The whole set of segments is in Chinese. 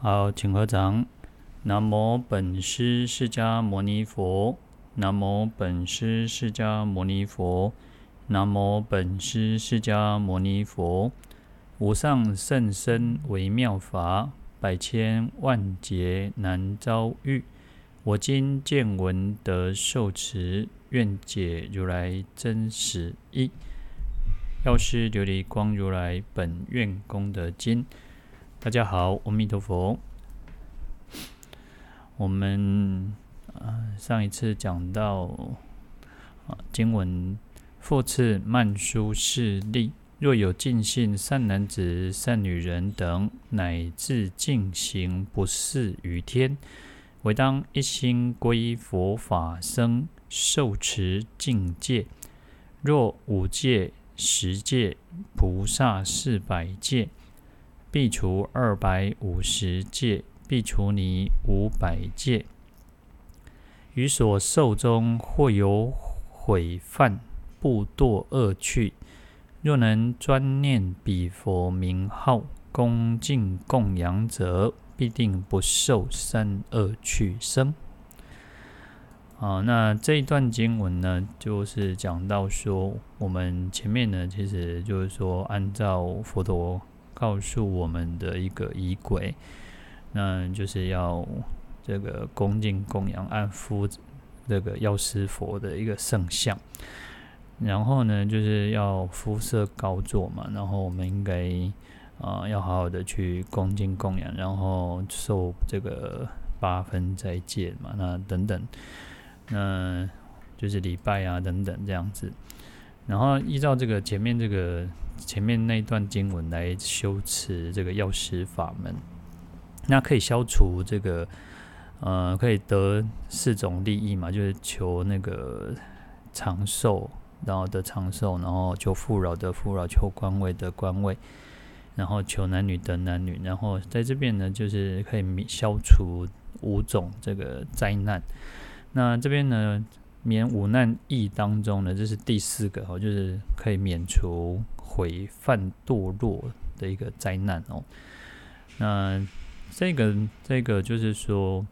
好，请合掌。南无本师释迦牟尼佛。南无本师释迦牟尼佛。南无本师释迦牟尼佛。无上甚深微妙法，百千万劫难遭遇。我今见闻得受持，愿解如来真实意。药师琉璃光如来本愿功德经。大家好，阿弥陀佛。我们啊，上一次讲到，经文复次曼殊室利，若有尽信善男子、善女人等，乃至尽行不似于天，唯当一心皈依佛法僧，受持净戒。若五戒、十戒、菩萨四百戒。必除二百五十戒，必除你五百戒。于所受中，或有悔犯，不堕恶趣。若能专念彼佛名号，恭敬供养者，必定不受三恶趣生。好，那这一段经文呢，就是讲到说，我们前面呢，其实就是说，按照佛陀。告诉我们的一个仪轨，那就是要这个恭敬供养、安夫这个药师佛的一个圣像，然后呢，就是要肤色高座嘛，然后我们应该啊、要好好的去恭敬供养，然后受这个八分斋戒嘛，那等等，那就是礼拜啊等等这样子。然后依照这个前面这个前面那一段经文来修持这个药师法门，那可以消除这个呃，可以得四种利益嘛，就是求那个长寿，然后得长寿，然后求富饶得富饶，求官位得官位，然后求男女得男女，然后在这边呢，就是可以消除五种这个灾难。那这边呢？免五难役当中呢，这是第四个哦，就是可以免除毁犯堕落的一个灾难哦。那这个这个就是说，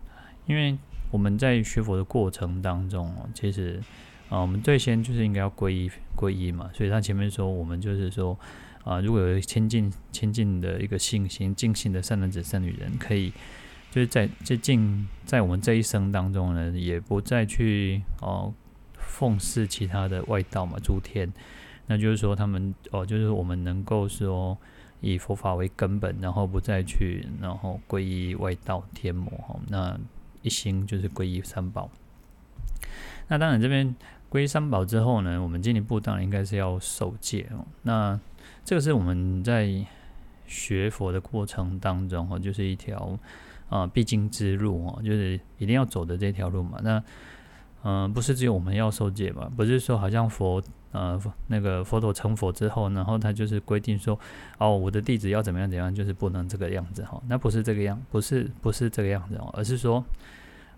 因为我们在学佛的过程当中哦，其实啊，我们最先就是应该要皈依皈依嘛，所以他前面说我们就是说啊，如果有亲近亲近的一个信心、净信的善男子、善女人，可以。就是在最近，在我们这一生当中呢，也不再去哦奉事其他的外道嘛，诸天。那就是说，他们哦，就是我们能够说以佛法为根本，然后不再去，然后皈依外道天魔哈。那一心就是皈依三宝。那当然，这边皈依三宝之后呢，我们进一步当然应该是要受戒哦。那这个是我们在学佛的过程当中哦，就是一条。啊，必经之路哦，就是一定要走的这条路嘛。那，嗯、不是只有我们要受戒嘛？不是说好像佛，呃，那个佛陀成佛之后，然后他就是规定说，哦，我的弟子要怎么样怎样，就是不能这个样子哈。那不是这个样，不是不是这个样子哦，而是说，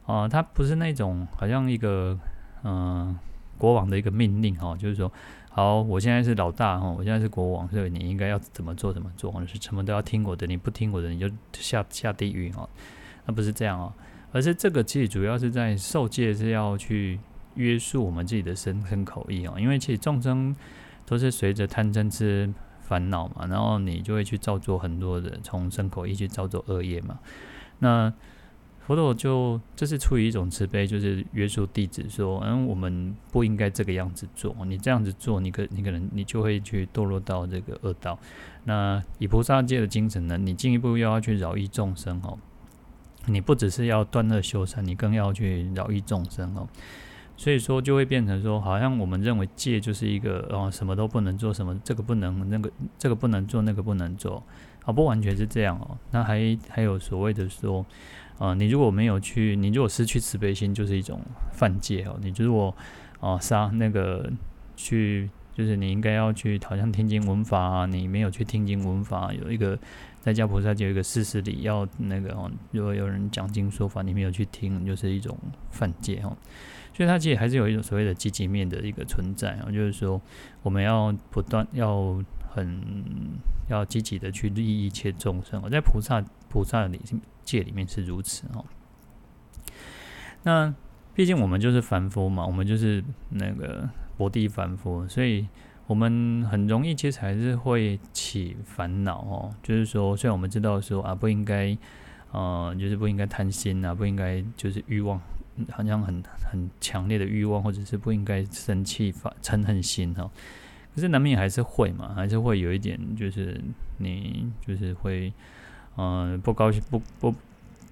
啊、他不是那种好像一个，嗯、国王的一个命令哈，就是说。好，我现在是老大哈，我现在是国王，所以你应该要怎么做怎么做，或者是什么都要听我的，你不听我的你就下下地狱哈。那不是这样哦，而是这个其实主要是在受戒是要去约束我们自己的身身口意哦，因为其实众生都是随着贪嗔痴烦恼嘛，然后你就会去造作很多的从身口意去造作恶业嘛，那。佛陀就这是出于一种慈悲，就是约束弟子说，嗯，我们不应该这个样子做，你这样子做，你可你可能你就会去堕落到这个恶道。那以菩萨戒的精神呢，你进一步又要去饶益众生哦，你不只是要断恶修善，你更要去饶益众生哦。所以说就会变成说，好像我们认为戒就是一个哦，什么都不能做，什么这个不能，那个这个不能做，那个不能做，啊，不完全是这样哦。那还还有所谓的说。啊、你如果没有去，你如果失去慈悲心，就是一种犯戒哦。你如果啊杀那个去，就是你应该要去，好像听经闻法啊，你没有去听经闻法，有一个在家菩萨就有一个事实里要那个哦，如果有人讲经说法，你没有去听，就是一种犯戒哦。所以它其实还是有一种所谓的积极面的一个存在啊，就是说我们要不断要很要积极的去利益一切众生。我在菩萨菩萨里界里面是如此哦。那毕竟我们就是凡夫嘛，我们就是那个薄地凡夫，所以我们很容易其实还是会起烦恼哦。就是说，虽然我们知道说啊，不应该，呃，就是不应该贪心啊，不应该就是欲望，好像很很强烈的欲望，或者是不应该生气、发嗔恨心哈。可是难免还是会嘛，还是会有一点，就是你就是会，嗯、不高兴不不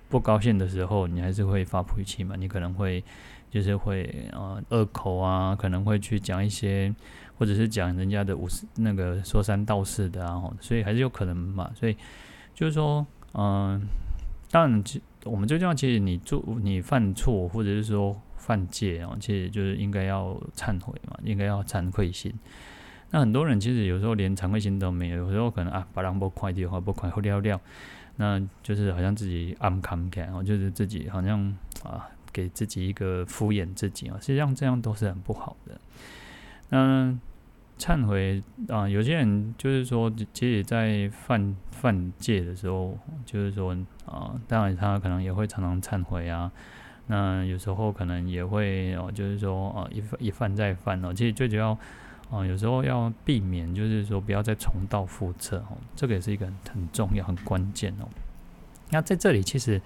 不高兴的时候，你还是会发脾气嘛。你可能会就是会呃恶口啊，可能会去讲一些，或者是讲人家的五那个说三道四的啊，所以还是有可能嘛。所以就是说，嗯、当然，我们最重要，其实你做你犯错或者是说犯戒啊，其实就是应该要忏悔嘛，应该要惭愧心。那很多人其实有时候连惭愧心都没有，有时候可能啊，把人不快的话不快，后掉掉，那就是好像自己暗扛开，哦，就是自己好像啊，给自己一个敷衍自己啊，实际上这样都是很不好的。那忏悔啊，有些人就是说，其实，在犯犯戒的时候，就是说啊，当然他可能也会常常忏悔啊。那有时候可能也会哦，就是说啊，一犯一犯再犯哦，其实最主要。啊，有时候要避免，就是说不要再重蹈覆辙哦，这个也是一个很重要、很关键哦。那在这里，其实，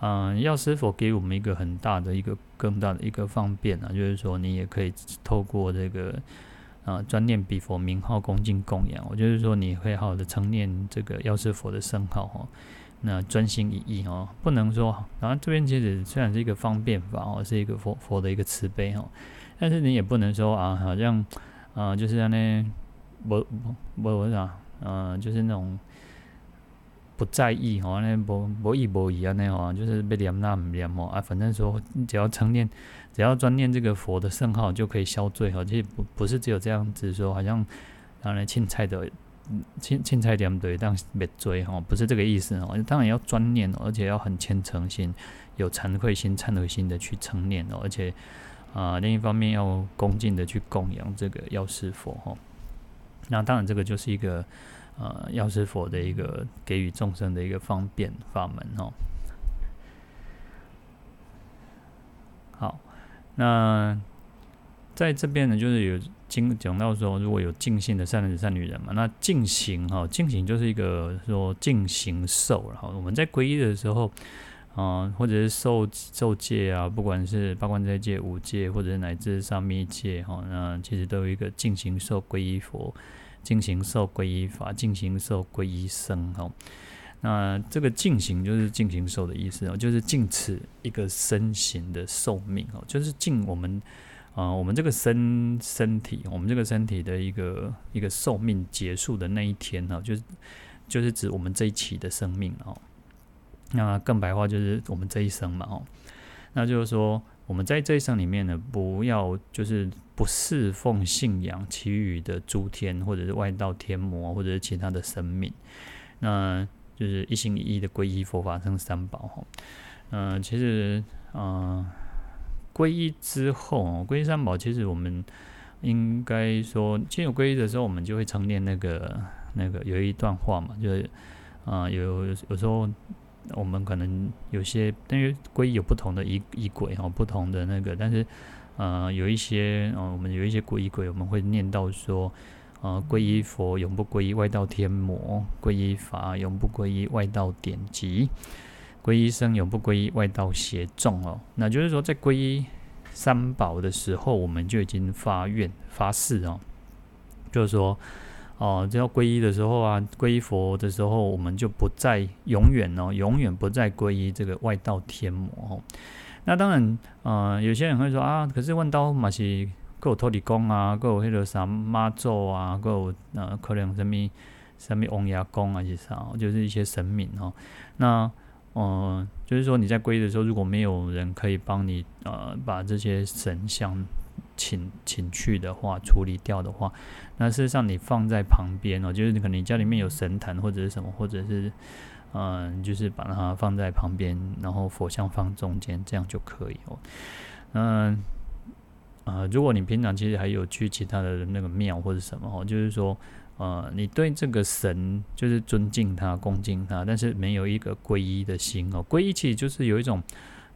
嗯，药师佛给我们一个很大的一个、更大的一个方便啊，就是说你也可以透过这个啊，专念彼佛名号，恭敬供养。我就是说，你会好好的称念这个药师佛的圣号哦，那专心一意哦，不能说，然后这边其实虽然是一个方便法哦，是一个佛佛的一个慈悲哦，但是你也不能说啊，好像。啊、就是那不不不啥，呃，就是那种不在意哈，那不不意不意啊，那吼，就是被念那唔念哦啊，反正说只要称念，只要专念这个佛的圣号就可以消罪哈。其实不不是只有这样子说，好像当然青菜的青青菜点对当灭罪哈，不是这个意思哦。当然要专念，而且要很虔诚心，有惭愧心、忏悔心的去称念哦，而且。啊，另一方面要恭敬的去供养这个药师佛哈，那当然这个就是一个呃药师佛的一个给予众生的一个方便法门哈。好，那在这边呢，就是有经讲到说，如果有尽信的善男子善女人嘛，那尽行哈，尽行就是一个说尽行受，然后我们在皈依的时候。啊，或者是受受戒啊，不管是八关斋戒、五戒，或者是乃至上密戒，哈，那其实都有一个尽行受皈依佛、尽行受皈依法、尽行受皈依僧，哈。那这个净行就是净行受的意思哦，就是尽此一个身形的寿命哦，就是尽我们啊，我们这个身身体，我们这个身体的一个一个寿命结束的那一天哈，就是就是指我们这一期的生命哦。那更白话就是我们这一生嘛，哦，那就是说我们在这一生里面呢，不要就是不侍奉信仰其余的诸天，或者是外道天魔，或者是其他的神明，那就是一心一意的皈依佛法僧三宝，哈，嗯，其实，嗯，皈依之后哦，皈依三宝，其实我们应该说，亲友皈依的时候，我们就会常念那个那个有一段话嘛，就是，啊，有有时候。我们可能有些，但是皈依有不同的仪仪轨哈，不同的那个，但是呃，有一些呃，我们有一些皈依轨，我们会念到说，呃，皈依佛永不皈依外道天魔，皈依法永不皈依外道典籍，皈依僧永不皈依外道邪众哦。那就是说，在皈依三宝的时候，我们就已经发愿发誓哦，就是说。哦，只要皈依的时候啊，皈依佛的时候，我们就不再永远哦，永远不再皈依这个外道天魔哦。那当然，呃，有些人会说啊，可是问道嘛是够有土地公啊，够有那个啥妈祖啊，够有呃可能什么什么王爷公啊，是啥，就是一些神明哦。那呃，就是说你在皈依的时候，如果没有人可以帮你呃把这些神像。请请去的话，处理掉的话，那事实上你放在旁边哦，就是你可能你家里面有神坛或者是什么，或者是嗯，就是把它放在旁边，然后佛像放中间，这样就可以哦。嗯，呃，如果你平常其实还有去其他的那个庙或者什么哦，就是说呃，你对这个神就是尊敬他、恭敬他，但是没有一个皈依的心哦。皈依其实就是有一种，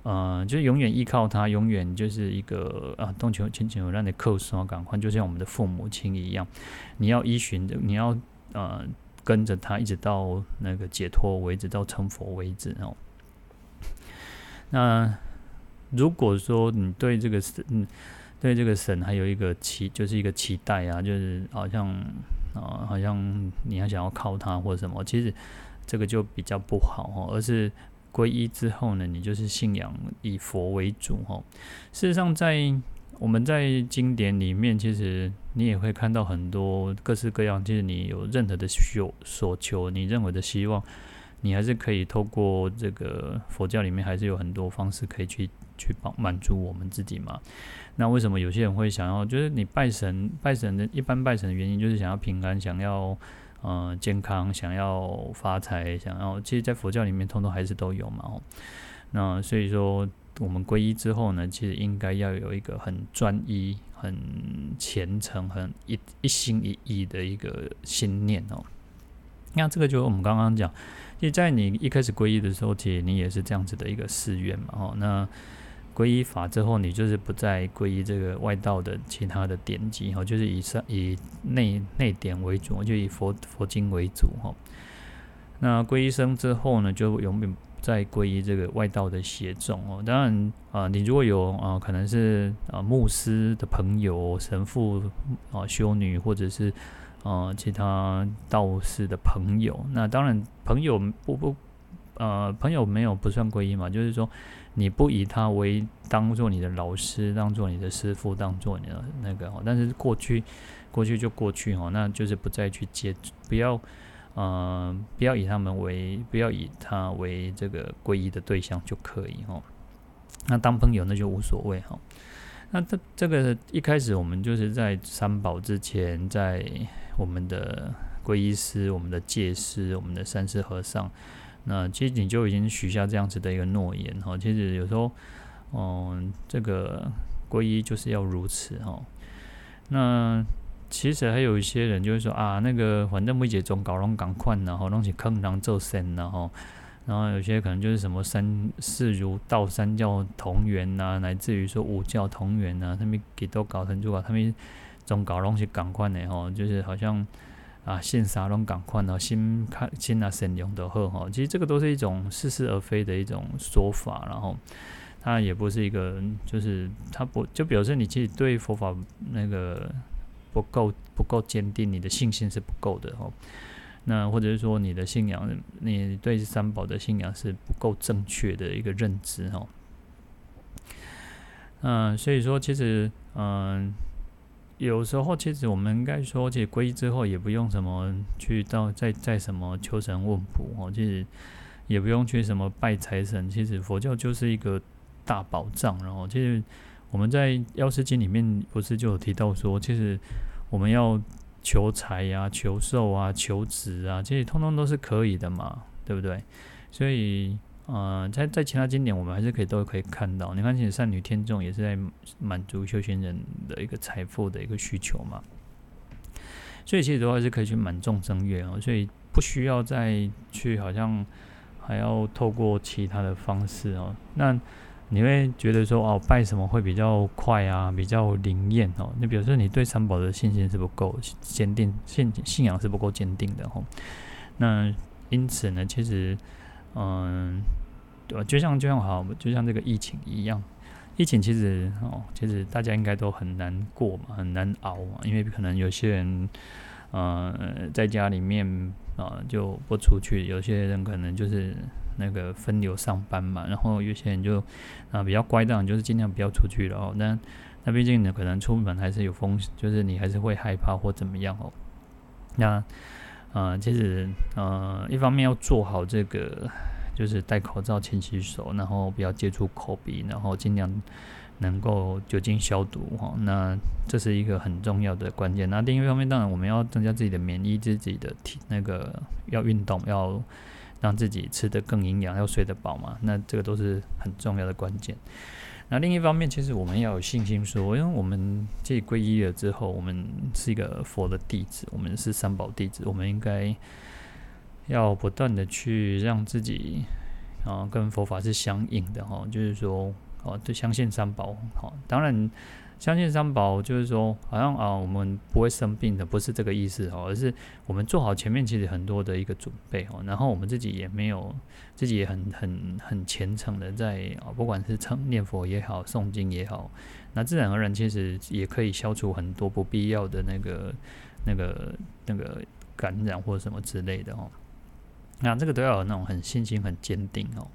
呃，就永远依靠他，永远就是一个啊，动求亲情让你扣手赶快，就像我们的父母亲一样，你要依循的，你要呃跟着他，一直到那个解脱为止，到成佛为止哦。那如果说你对这个神，嗯，对这个神还有一个期，就是一个期待啊，就是好像。啊，好像你还想要靠他或者什么，其实这个就比较不好哦。而是皈依之后呢，你就是信仰以佛为主哦。事实上，在我们在经典里面，其实你也会看到很多各式各样。就是你有任何的需所求，你任何的希望，你还是可以透过这个佛教里面，还是有很多方式可以去去帮满足我们自己嘛。那为什么有些人会想要？就是你拜神，拜神的一般拜神的原因，就是想要平安，想要呃健康，想要发财，想要。其实，在佛教里面，通通还是都有嘛。哦，那所以说，我们皈依之后呢，其实应该要有一个很专一、很虔诚、很一一心一意的一个心念哦。那这个就是我们刚刚讲，其实在你一开始皈依的时候，其实你也是这样子的一个誓愿嘛。哦，那。皈依法之后，你就是不再皈依这个外道的其他的典籍哈，就是以上以内内典为主，就以佛佛经为主哈。那皈依僧之后呢，就永远不再皈依这个外道的邪众哦。当然啊，你如果有啊，可能是啊牧师的朋友、神父啊、修女，或者是啊其他道士的朋友，那当然朋友不不呃朋友没有不算皈依嘛，就是说。你不以他为当做你的老师，当做你的师傅，当做你的那个，但是过去，过去就过去哈，那就是不再去接，不要，呃，不要以他们为，不要以他为这个皈依的对象就可以哈。那当朋友那就无所谓哈。那这这个一开始我们就是在三宝之前，在我们的皈依师、我们的戒师、我们的三师和尚。那其实你就已经许下这样子的一个诺言哈。其实有时候，嗯，这个皈依就是要如此哈。那其实还有一些人就是说啊，那个反正每节中搞弄赶快然后弄起坑人做神然后，然后有些可能就是什么三世儒道三教同源呐，乃至于说五教同源呐，他们给都搞成就啊，他们总搞拢是赶快的哈，就是好像。啊，信啥拢赶快哦，心看心啊，善良的好哈。其实这个都是一种似是而非的一种说法，然后它也不是一个，就是它不就表示你其实对佛法那个不够不够坚定，你的信心是不够的哈。那或者是说你的信仰，你对三宝的信仰是不够正确的一个认知哈。嗯，所以说其实嗯。有时候，其实我们应该说，其实皈依之后也不用什么去到再再什么求神问卜哦，其实也不用去什么拜财神。其实佛教就是一个大宝藏。然后，其实我们在《药师经》里面不是就有提到说，其实我们要求财呀、求寿啊、求子啊，其实通通都是可以的嘛，对不对？所以。呃，在在其他经典，我们还是可以都可以看到。你看，其实善女天众也是在满足修行人的一个财富的一个需求嘛。所以其实的话是可以去满众生愿哦，所以不需要再去好像还要透过其他的方式哦。那你会觉得说哦，拜什么会比较快啊，比较灵验哦？你比如说你对三宝的信心是不够坚定，信信仰是不够坚定的哦。那因此呢，其实嗯。对？就像就像好，就像这个疫情一样，疫情其实哦，其实大家应该都很难过嘛，很难熬嘛，因为可能有些人，呃，在家里面啊、就不出去，有些人可能就是那个分流上班嘛，然后有些人就啊、比较乖的，就是尽量不要出去了哦。那那毕竟呢，可能出门还是有风险，就是你还是会害怕或怎么样哦。那呃，其实呃，一方面要做好这个。就是戴口罩、勤洗手，然后不要接触口鼻，然后尽量能够酒精消毒哈。那这是一个很重要的关键。那另一方面，当然我们要增加自己的免疫，自己的体那个要运动，要让自己吃得更营养，要睡得饱嘛。那这个都是很重要的关键。那另一方面，其实我们要有信心说，因为我们自己皈依了之后，我们是一个佛的弟子，我们是三宝弟子，我们应该要不断的去让自己啊跟佛法是相应的哈，就是说哦，就相信三宝哈，当然。相信三宝就是说，好像啊，我们不会生病的，不是这个意思哦，而是我们做好前面其实很多的一个准备哦，然后我们自己也没有，自己也很很很虔诚的在啊，不管是称念佛也好，诵经也好，那自然而然其实也可以消除很多不必要的那个那个那个感染或什么之类的哦。那这个都要有那种很信心很坚定哦，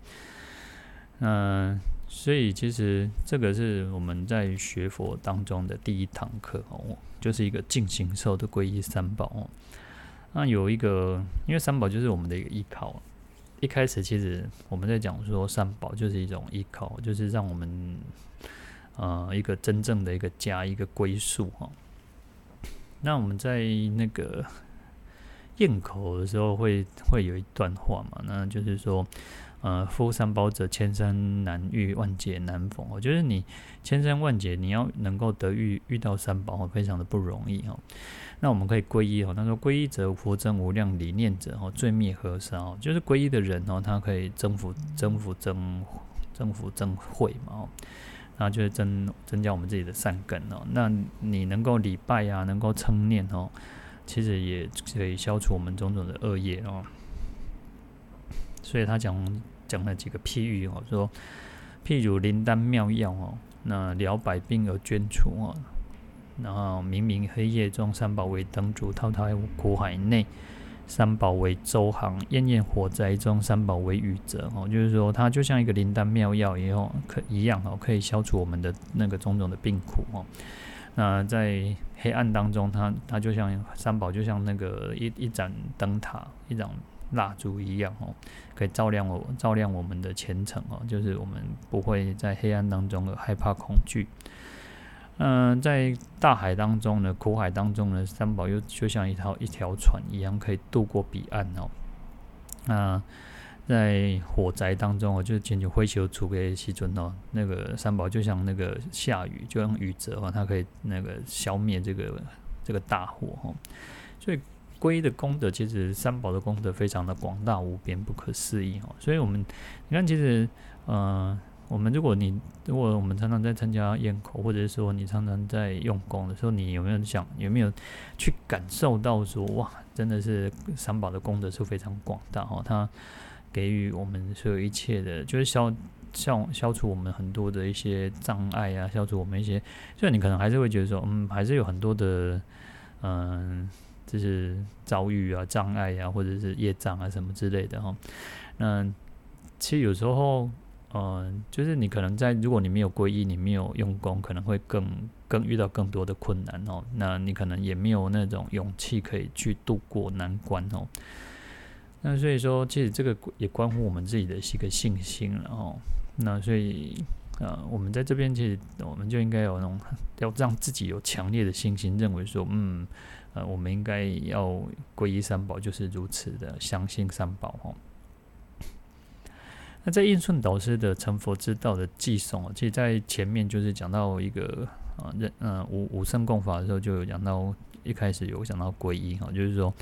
嗯。所以其实这个是我们在学佛当中的第一堂课哦，就是一个尽行受的皈依三宝哦。那有一个，因为三宝就是我们的一个依靠。一开始其实我们在讲说三宝就是一种依靠，就是让我们呃一个真正的一个家，一个归宿哈。那我们在那个咽口的时候会会有一段话嘛，那就是说。呃，夫三宝者，千山难遇，万劫难逢。我觉得你千山万劫，你要能够得遇遇到三宝，非常的不容易哦。那我们可以皈依哦。他说：“皈依者，佛增无量，理念者哦，罪灭河沙。”哦，就是皈依的人哦，他可以增福、增福、增增福、增慧嘛哦。然后就是增增加我们自己的善根哦。那你能够礼拜啊，能够称念哦，其实也可以消除我们种种的恶业哦。所以他讲。讲了几个譬喻哦，说譬如灵丹妙药哦，那疗百病而捐除哦，然后明明黑夜中三宝为灯烛，滔滔苦海内三宝为舟航，焰焰火灾中三宝为雨泽哦，就是说它就像一个灵丹妙药一样可一样哦，可以消除我们的那个种种的病苦哦。那在黑暗当中，它它就像三宝，就像那个一一盏灯塔，一盏。蜡烛一样哦，可以照亮我，照亮我们的前程哦。就是我们不会在黑暗当中害怕恐惧。嗯、在大海当中呢，苦海当中呢，三宝又就像一条一条船一样，可以渡过彼岸哦。那、在火灾当中，我就紧紧挥手出给西尊哦。那个三宝就像那个下雨，就像雨泽哦，它可以那个消灭这个这个大火哦。所以。龟的功德，其实三宝的功德非常的广大无边，不可思议哦。所以，我们你看，其实，呃，我们如果你如果我们常常在参加宴口，或者是说你常常在用功的时候，你有没有想，有没有去感受到说，哇，真的是三宝的功德是非常广大哦。它给予我们所有一切的，就是消消消除我们很多的一些障碍啊，消除我们一些，虽然你可能还是会觉得说，嗯，还是有很多的，嗯、就是遭遇啊、障碍啊，或者是业障啊什么之类的哈。那其实有时候，嗯、就是你可能在如果你没有皈依，你没有用功，可能会更更遇到更多的困难哦。那你可能也没有那种勇气可以去度过难关哦。那所以说，其实这个也关乎我们自己的一个信心了哦。那所以，呃，我们在这边其实我们就应该有那种要让自己有强烈的信心，认为说，嗯。呃，我们应该要皈依三宝，就是如此的相信三宝哦。那在印顺导师的成佛之道的寄颂，其实，在前面就是讲到一个啊，认嗯五五圣供法的时候，就有讲到一开始有讲到皈依哈，就是说，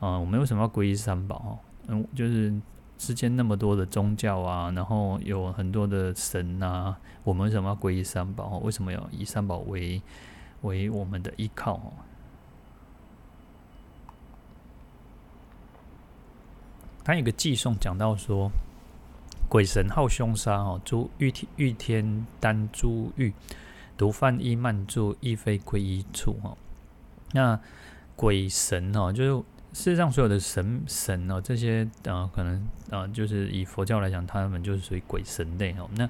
啊，我们为什么要皈依三宝哈？嗯，就是世间那么多的宗教啊，然后有很多的神啊，我们为什么要皈依三宝？为什么要以三宝为为我们的依靠？他有个偈颂讲到说，鬼神好凶杀哦，诸欲天欲天耽诸欲，独犯依慢住，亦非皈依处哦。那鬼神哦，就是世界上所有的神神哦，这些啊、呃，可能啊、呃，就是以佛教来讲，他们就是属于鬼神类哦。那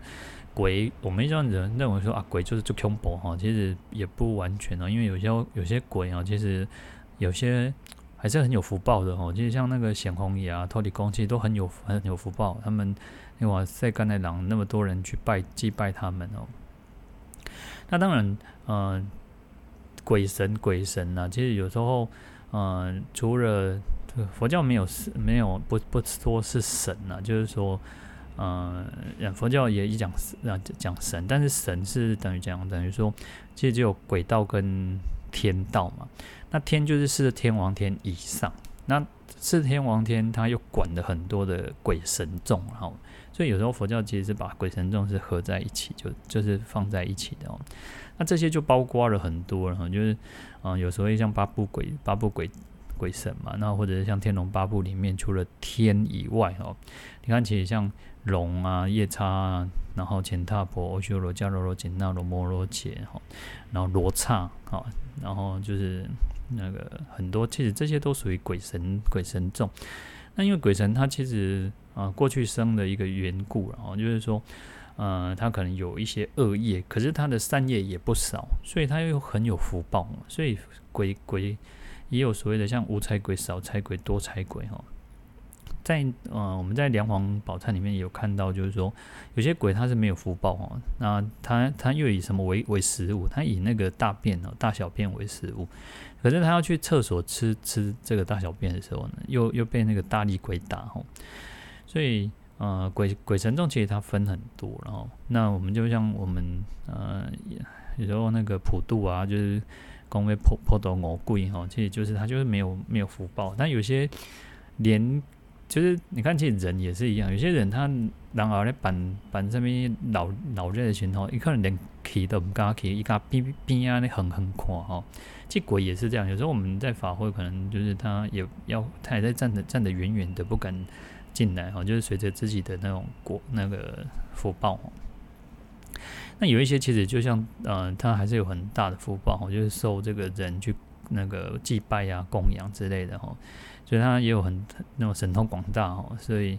鬼，我们一般人认为说啊，鬼就是就恐怖哈，其实也不完全哦，因为有些有些鬼啊，其实有些。还是很有福报的哦，其实像那个显红爷啊、土地公，其实都很有很有福报。他们因为在甘奈郎那么多人去拜祭拜他们哦。那当然，嗯、鬼神鬼神呐、啊，其实有时候，呃，除了佛教没有是没有不不说是神呐、啊，就是说，呃，佛教也一讲啊讲神，但是神是等于讲等于说，其实只有鬼道跟天道嘛。那天就是四天王天以上，那四天王天他又管了很多的鬼神众，然后所以有时候佛教其实是把鬼神众是合在一起，就就是放在一起的哦。那这些就包括了很多，了就是啊、有时候像八部鬼、八部鬼鬼神嘛，那或者是像《天龙八部》里面除了天以外哦，你看其实像龙啊、夜叉啊，然后乾闥婆、阿修罗、迦楼罗、紧那罗、摩罗伽哈，然后罗刹哈，然后就是。那个很多，其实这些都属于鬼神鬼神众。那因为鬼神他其实啊、过去生的一个缘故，然后就是说，呃，他可能有一些恶业，可是他的善业也不少，所以他又很有福报。所以鬼鬼也有所谓的像无财鬼、少财鬼、多财鬼哈。在呃，我们在梁皇宝忏里面有看到，就是说有些鬼他是没有福报哦，那他他又以什么为为食物？他以那个大便哦，大小便为食物。可是他要去厕所吃吃这个大小便的时候呢，又又被那个大力鬼打吼。所以呃，鬼鬼神众其实它分很多，然后那我们就像我们呃有时候那个普渡啊，就是公会破破斗魔鬼吼，其实就是他就是没有没有福报。但有些连就是你看，其实人也是一样，有些人他然后咧板板上面老老热的群吼，一个人连起都不敢起，一个边边啊那横横看吼。这鬼也是这样，有时候我们在法会，可能就是他也要，他也在站着站得远远的，不敢进来哈，就是随着自己的那种果那个福报。那有一些其实就像呃，他还是有很大的福报，就是受这个人去那个祭拜呀、供养之类的哈。所以他也有很那种神通广大哦，所以，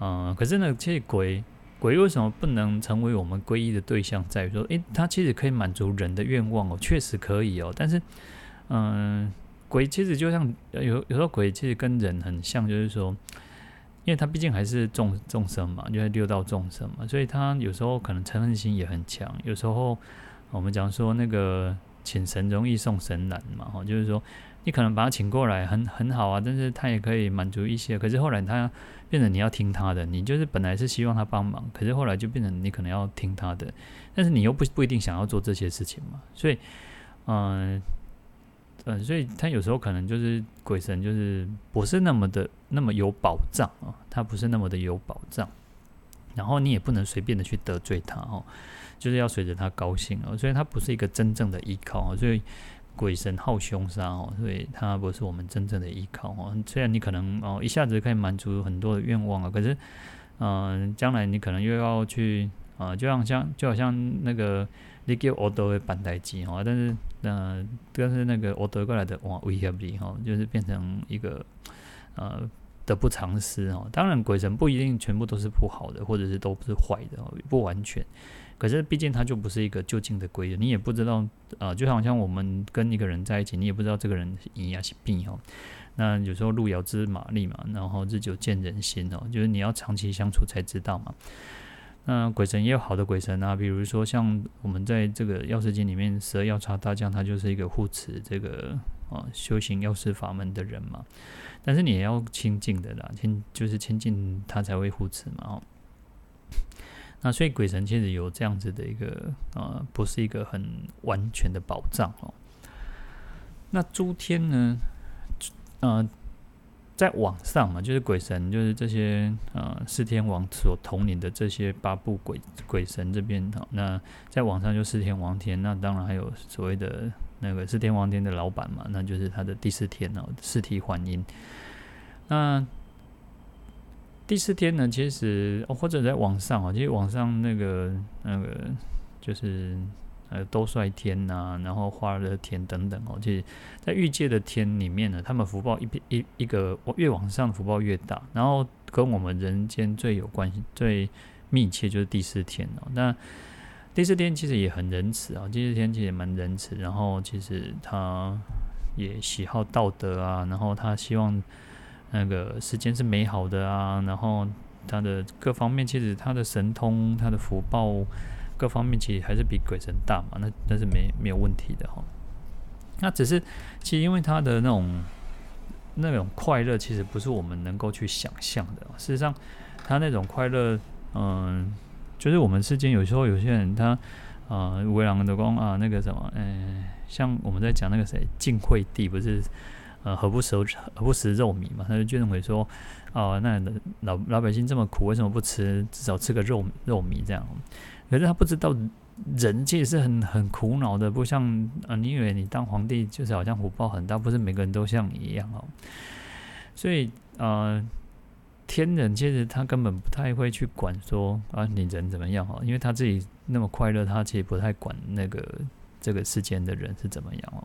嗯、可是呢，其实鬼鬼为什么不能成为我们皈依的对象？在于说，诶，他其实可以满足人的愿望哦，确实可以哦。但是，嗯、鬼其实就像有有时候鬼其实跟人很像，就是说，因为他毕竟还是众众生嘛，就是六道众生嘛，所以他有时候可能嗔恨心也很强。有时候我们讲说那个请神容易送神难嘛，哈，就是说。你可能把他请过来很很好啊，但是他也可以满足一些。可是后来他变成你要听他的，你就是本来是希望他帮忙，可是后来就变成你可能要听他的，但是你又不不一定想要做这些事情嘛。所以，嗯、嗯，所以他有时候可能就是鬼神，就是不是那么的那么有保障啊，他不是那么的有保障。然后你也不能随便的去得罪他哦，就是要随着他高兴哦，所以他不是一个真正的依靠哦，所以。鬼神好凶杀哦，所以他不是我们真正的依靠哦。虽然你可能哦一下子可以满足很多的愿望啊，可是，嗯、将来你可能又要去啊、呃，就像像就好像那个你给我德的板台机哈，但是嗯、呃，但是那个我德过来的哇威胁力哈，就是变成一个呃得不偿失哦。当然，鬼神不一定全部都是不好的，或者是都不是坏的，不完全。可是毕竟他就不是一个就近的鬼人，你也不知道，呃，就好像我们跟一个人在一起，你也不知道这个人是阴还是病哦。那有时候路遥知马力嘛，然后日久见人心哦，就是你要长期相处才知道嘛。那鬼神也有好的鬼神啊，比如说像我们在这个药师经里面，十二药叉大将，他就是一个护持这个啊修行药师法门的人嘛。但是你也要亲近的啦，亲就是亲近他才会护持嘛哦。那所以鬼神其实有这样子的一个啊，不是一个很完全的保障哦。那诸天呢，呃，在网上嘛，就是鬼神，就是这些呃四天王所统领的这些八部鬼鬼神这边哈。那在网上就四天王天，那当然还有所谓的那个四天王天的老板嘛，那就是他的第四天哦，四体还阴。那第四天呢，其实或者在网上啊，其实网上那个那个就是呃兜率天呐、然后化乐天等等哦，其实在欲界的天里面呢，他们福报一一一个越往上福报越大，然后跟我们人间最有关系、最密切就是第四天哦。那第四天其实也很仁慈啊，第四天其实也蛮仁慈，然后其实他也喜好道德啊，然后他希望。那个世间是美好的啊，然后他的各方面其实他的神通、他的福报各方面其实还是比鬼神大嘛，那那是没没有问题的哈。那只是其实因为他的那种那种快乐，其实不是我们能够去想象的。事实上，他那种快乐嗯，就是我们世间有时候有些人他啊，为郎的光啊，那个什么，嗯，像我们在讲那个谁，晋惠帝不是呃，何不食何不食肉糜嘛？他就认为说，哦，那老老百姓这么苦，为什么不吃？至少吃个肉肉糜这样。可是他不知道。人其实是很很苦恼的，不像啊，你以为你当皇帝就是好像福报很大，不是每个人都像你一样哦。所以呃，天人其实他根本不太会去管说啊，你人怎么样哦，因为他自己那么快乐，他其实不太管那个这个世间的人是怎么样哦。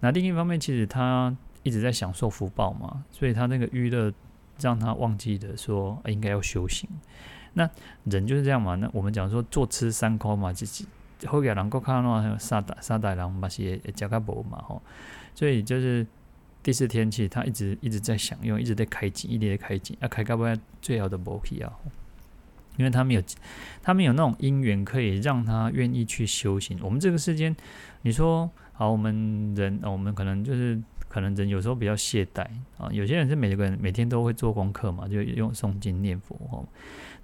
那另一方面，其实他一直在享受福报嘛，所以他那个娱乐让他忘记了说，应该要修行。那人就是这样嘛。那我们讲说坐吃山空嘛，就是后边人够看到三代三代人嘛是也加个薄嘛吼。所以就是第四天气，他一直一直在享用，一直在开机，一直在开机。啊，开个不最好的薄皮啊，因为他们有他们有那种因缘可以让他愿意去修行。我们这个世间，你说好，我们人，我们可能就是可能人有时候比较懈怠啊。有些人是每个人每天都会做功课嘛，就用诵经念佛吼。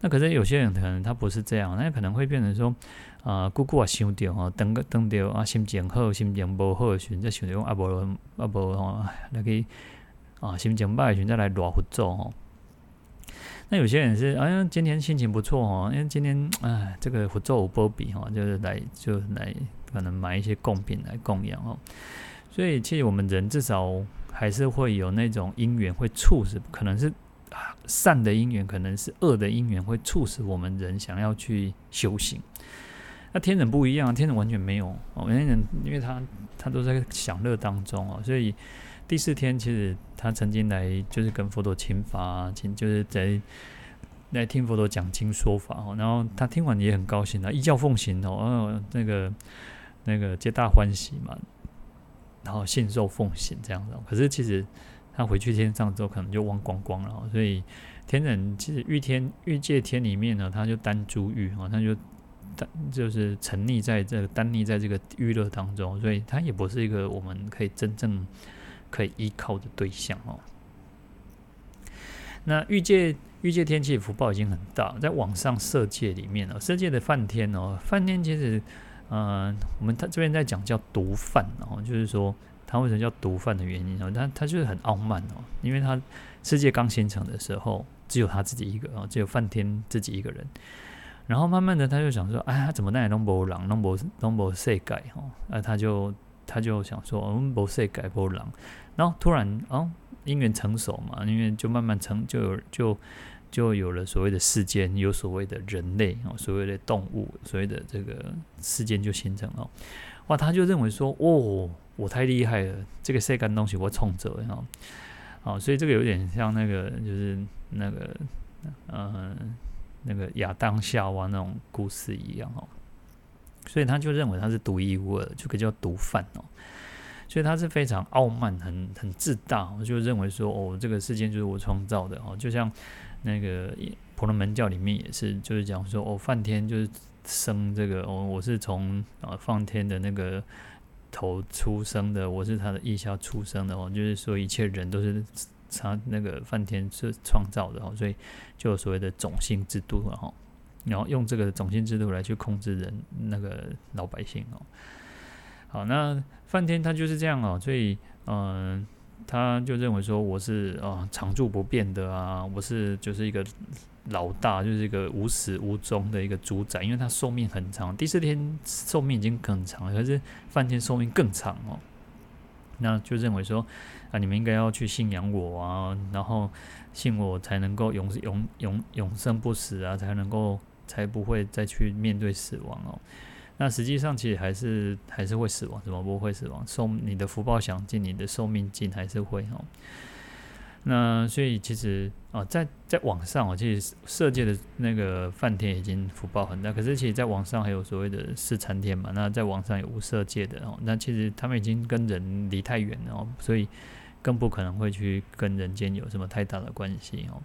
那可是有些人可能他不是这样，那可能会变成说，啊，久久啊想着吼，等个等到啊心情好，心情不好的时阵，再想到啊无啊无吼，来去啊心情歹的时阵再来乱佛祖吼。那有些人是哎呀，今天心情不错哦，因为今天哎这个佛祖有保庇吼，就是来就来可能买一些贡品来供养哦。所以其实我们人至少还是会有那种因缘会促使，可能是。善的因缘可能是恶的因缘，会促使我们人想要去修行。那天人不一样，天人完全没有哦。天人因为他他都在享乐当中哦，所以第四天其实他曾经来就是跟佛陀请法，请就是在来听佛陀讲经说法哦。然后他听完也很高兴啊，一教奉行哦，那个那个皆大欢喜嘛，然后信受奉行这样子。可是其实。他回去天上之后，可能就忘光光了。所以天人其实欲天欲界天里面呢，他就单珠欲啊，他就单就是沉溺在这个单溺在这个娱乐当中，所以他也不是一个我们可以真正可以依靠的对象哦。那欲界欲界天其实福报已经很大，在往上色界里面哦，色界的梵天哦，梵天其实嗯、我们他这边在讲叫毒贩哦，就是说。他为什么叫毒贩的原因哦？他他就是很傲慢哦，因为他世界刚形成的时候，只有他自己一个哦，只有梵天自己一个人。然后慢慢的，他就想说，哎，他怎么那也弄不狼，弄不弄不世界哦？那他就他就想说，我们不世界不狼。然后突然哦，因缘成熟嘛，因为就慢慢成就有就就有了所谓的世间，有所谓的人类哦，所谓的动物，所谓的这个世间就形成了。哇，他就认为说，哦。我太厉害了，这个世间东西我冲着哈，哦，所以这个有点像那个，就是那个，呃，那个亚当夏娃那种故事一样哦。所以他就认为他是独一无二，这个叫独梵哦。所以他是非常傲慢、很很自大，就认为说，哦，这个世界就是我创造的哦。就像那个婆罗门教里面也是，就是讲说，哦，梵天就是生这个，哦，我是从啊梵天的那个。头出生的，我是他的意下出生的哦，就是说一切人都是他那个梵天是创造的哦，所以就所谓的种姓制度了哈，然后用这个种姓制度来去控制人那个老百姓哦。好，那梵天他就是这样哦，所以嗯。他就认为说我是啊常住不变的啊，我是就是一个老大，就是一个无始无终的一个主宰，因为他寿命很长，第四天寿命已经更长了，可是梵天寿命更长哦。那就认为说啊，你们应该要去信仰我啊，然后信我才能够永永永永生不死啊，才能够才不会再去面对死亡哦。那实际上其实还是还是会死亡，怎么不会死亡？寿你的福报享尽，你的寿命尽还是会哦。那所以其实啊，在在网上哦，其实色界的那个梵天已经福报很大，可是其实在网上还有所谓的四禅天嘛。那在网上有无色界的哦，那其实他们已经跟人离太远了哦，所以更不可能会去跟人间有什么太大的关系哦。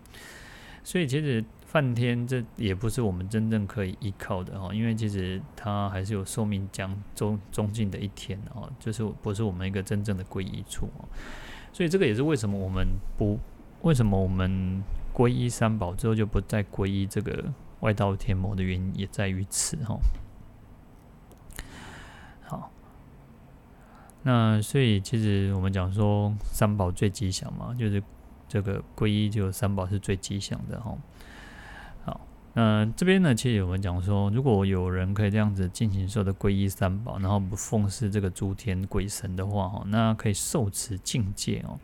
所以其实。梵天这也不是我们真正可以依靠的哈，因为其实它还是有寿命将终终尽的一天哦，就是不是我们一个真正的皈依处哦。所以这个也是为什么我们不为什么我们皈依三宝之后就不再皈依这个外道天魔的原因也在于此哈。好，那所以其实我们讲说三宝最吉祥嘛，就是这个皈依就三宝是最吉祥的哈。那这边呢，其实我们讲说，如果有人可以这样子进行说的皈依三宝，然后不奉事这个诸天鬼神的话，哈，那可以受持境界哦。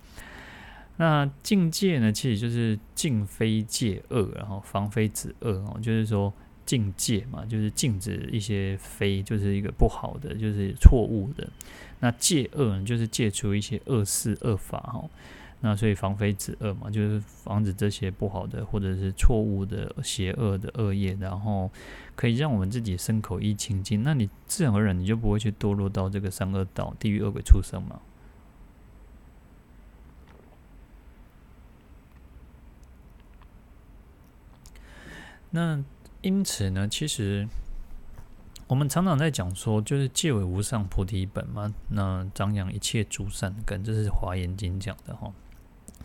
那境界呢，其实就是禁非戒恶，然后防非止恶哦，就是说禁戒嘛，就是禁止一些非，就是一个不好的，就是错误的。那戒恶呢，就是戒除一些恶事恶法哈。那所以防非止恶嘛，就是防止这些不好的或者是错误的、邪恶的恶业，然后可以让我们自己身口意清净。那你自然而然你就不会去堕落到这个三恶道、地狱、恶鬼、畜生嘛。那因此呢，其实我们常常在讲说，就是戒为无上菩提本嘛。那张扬一切诸善根，这是华严经讲的哈。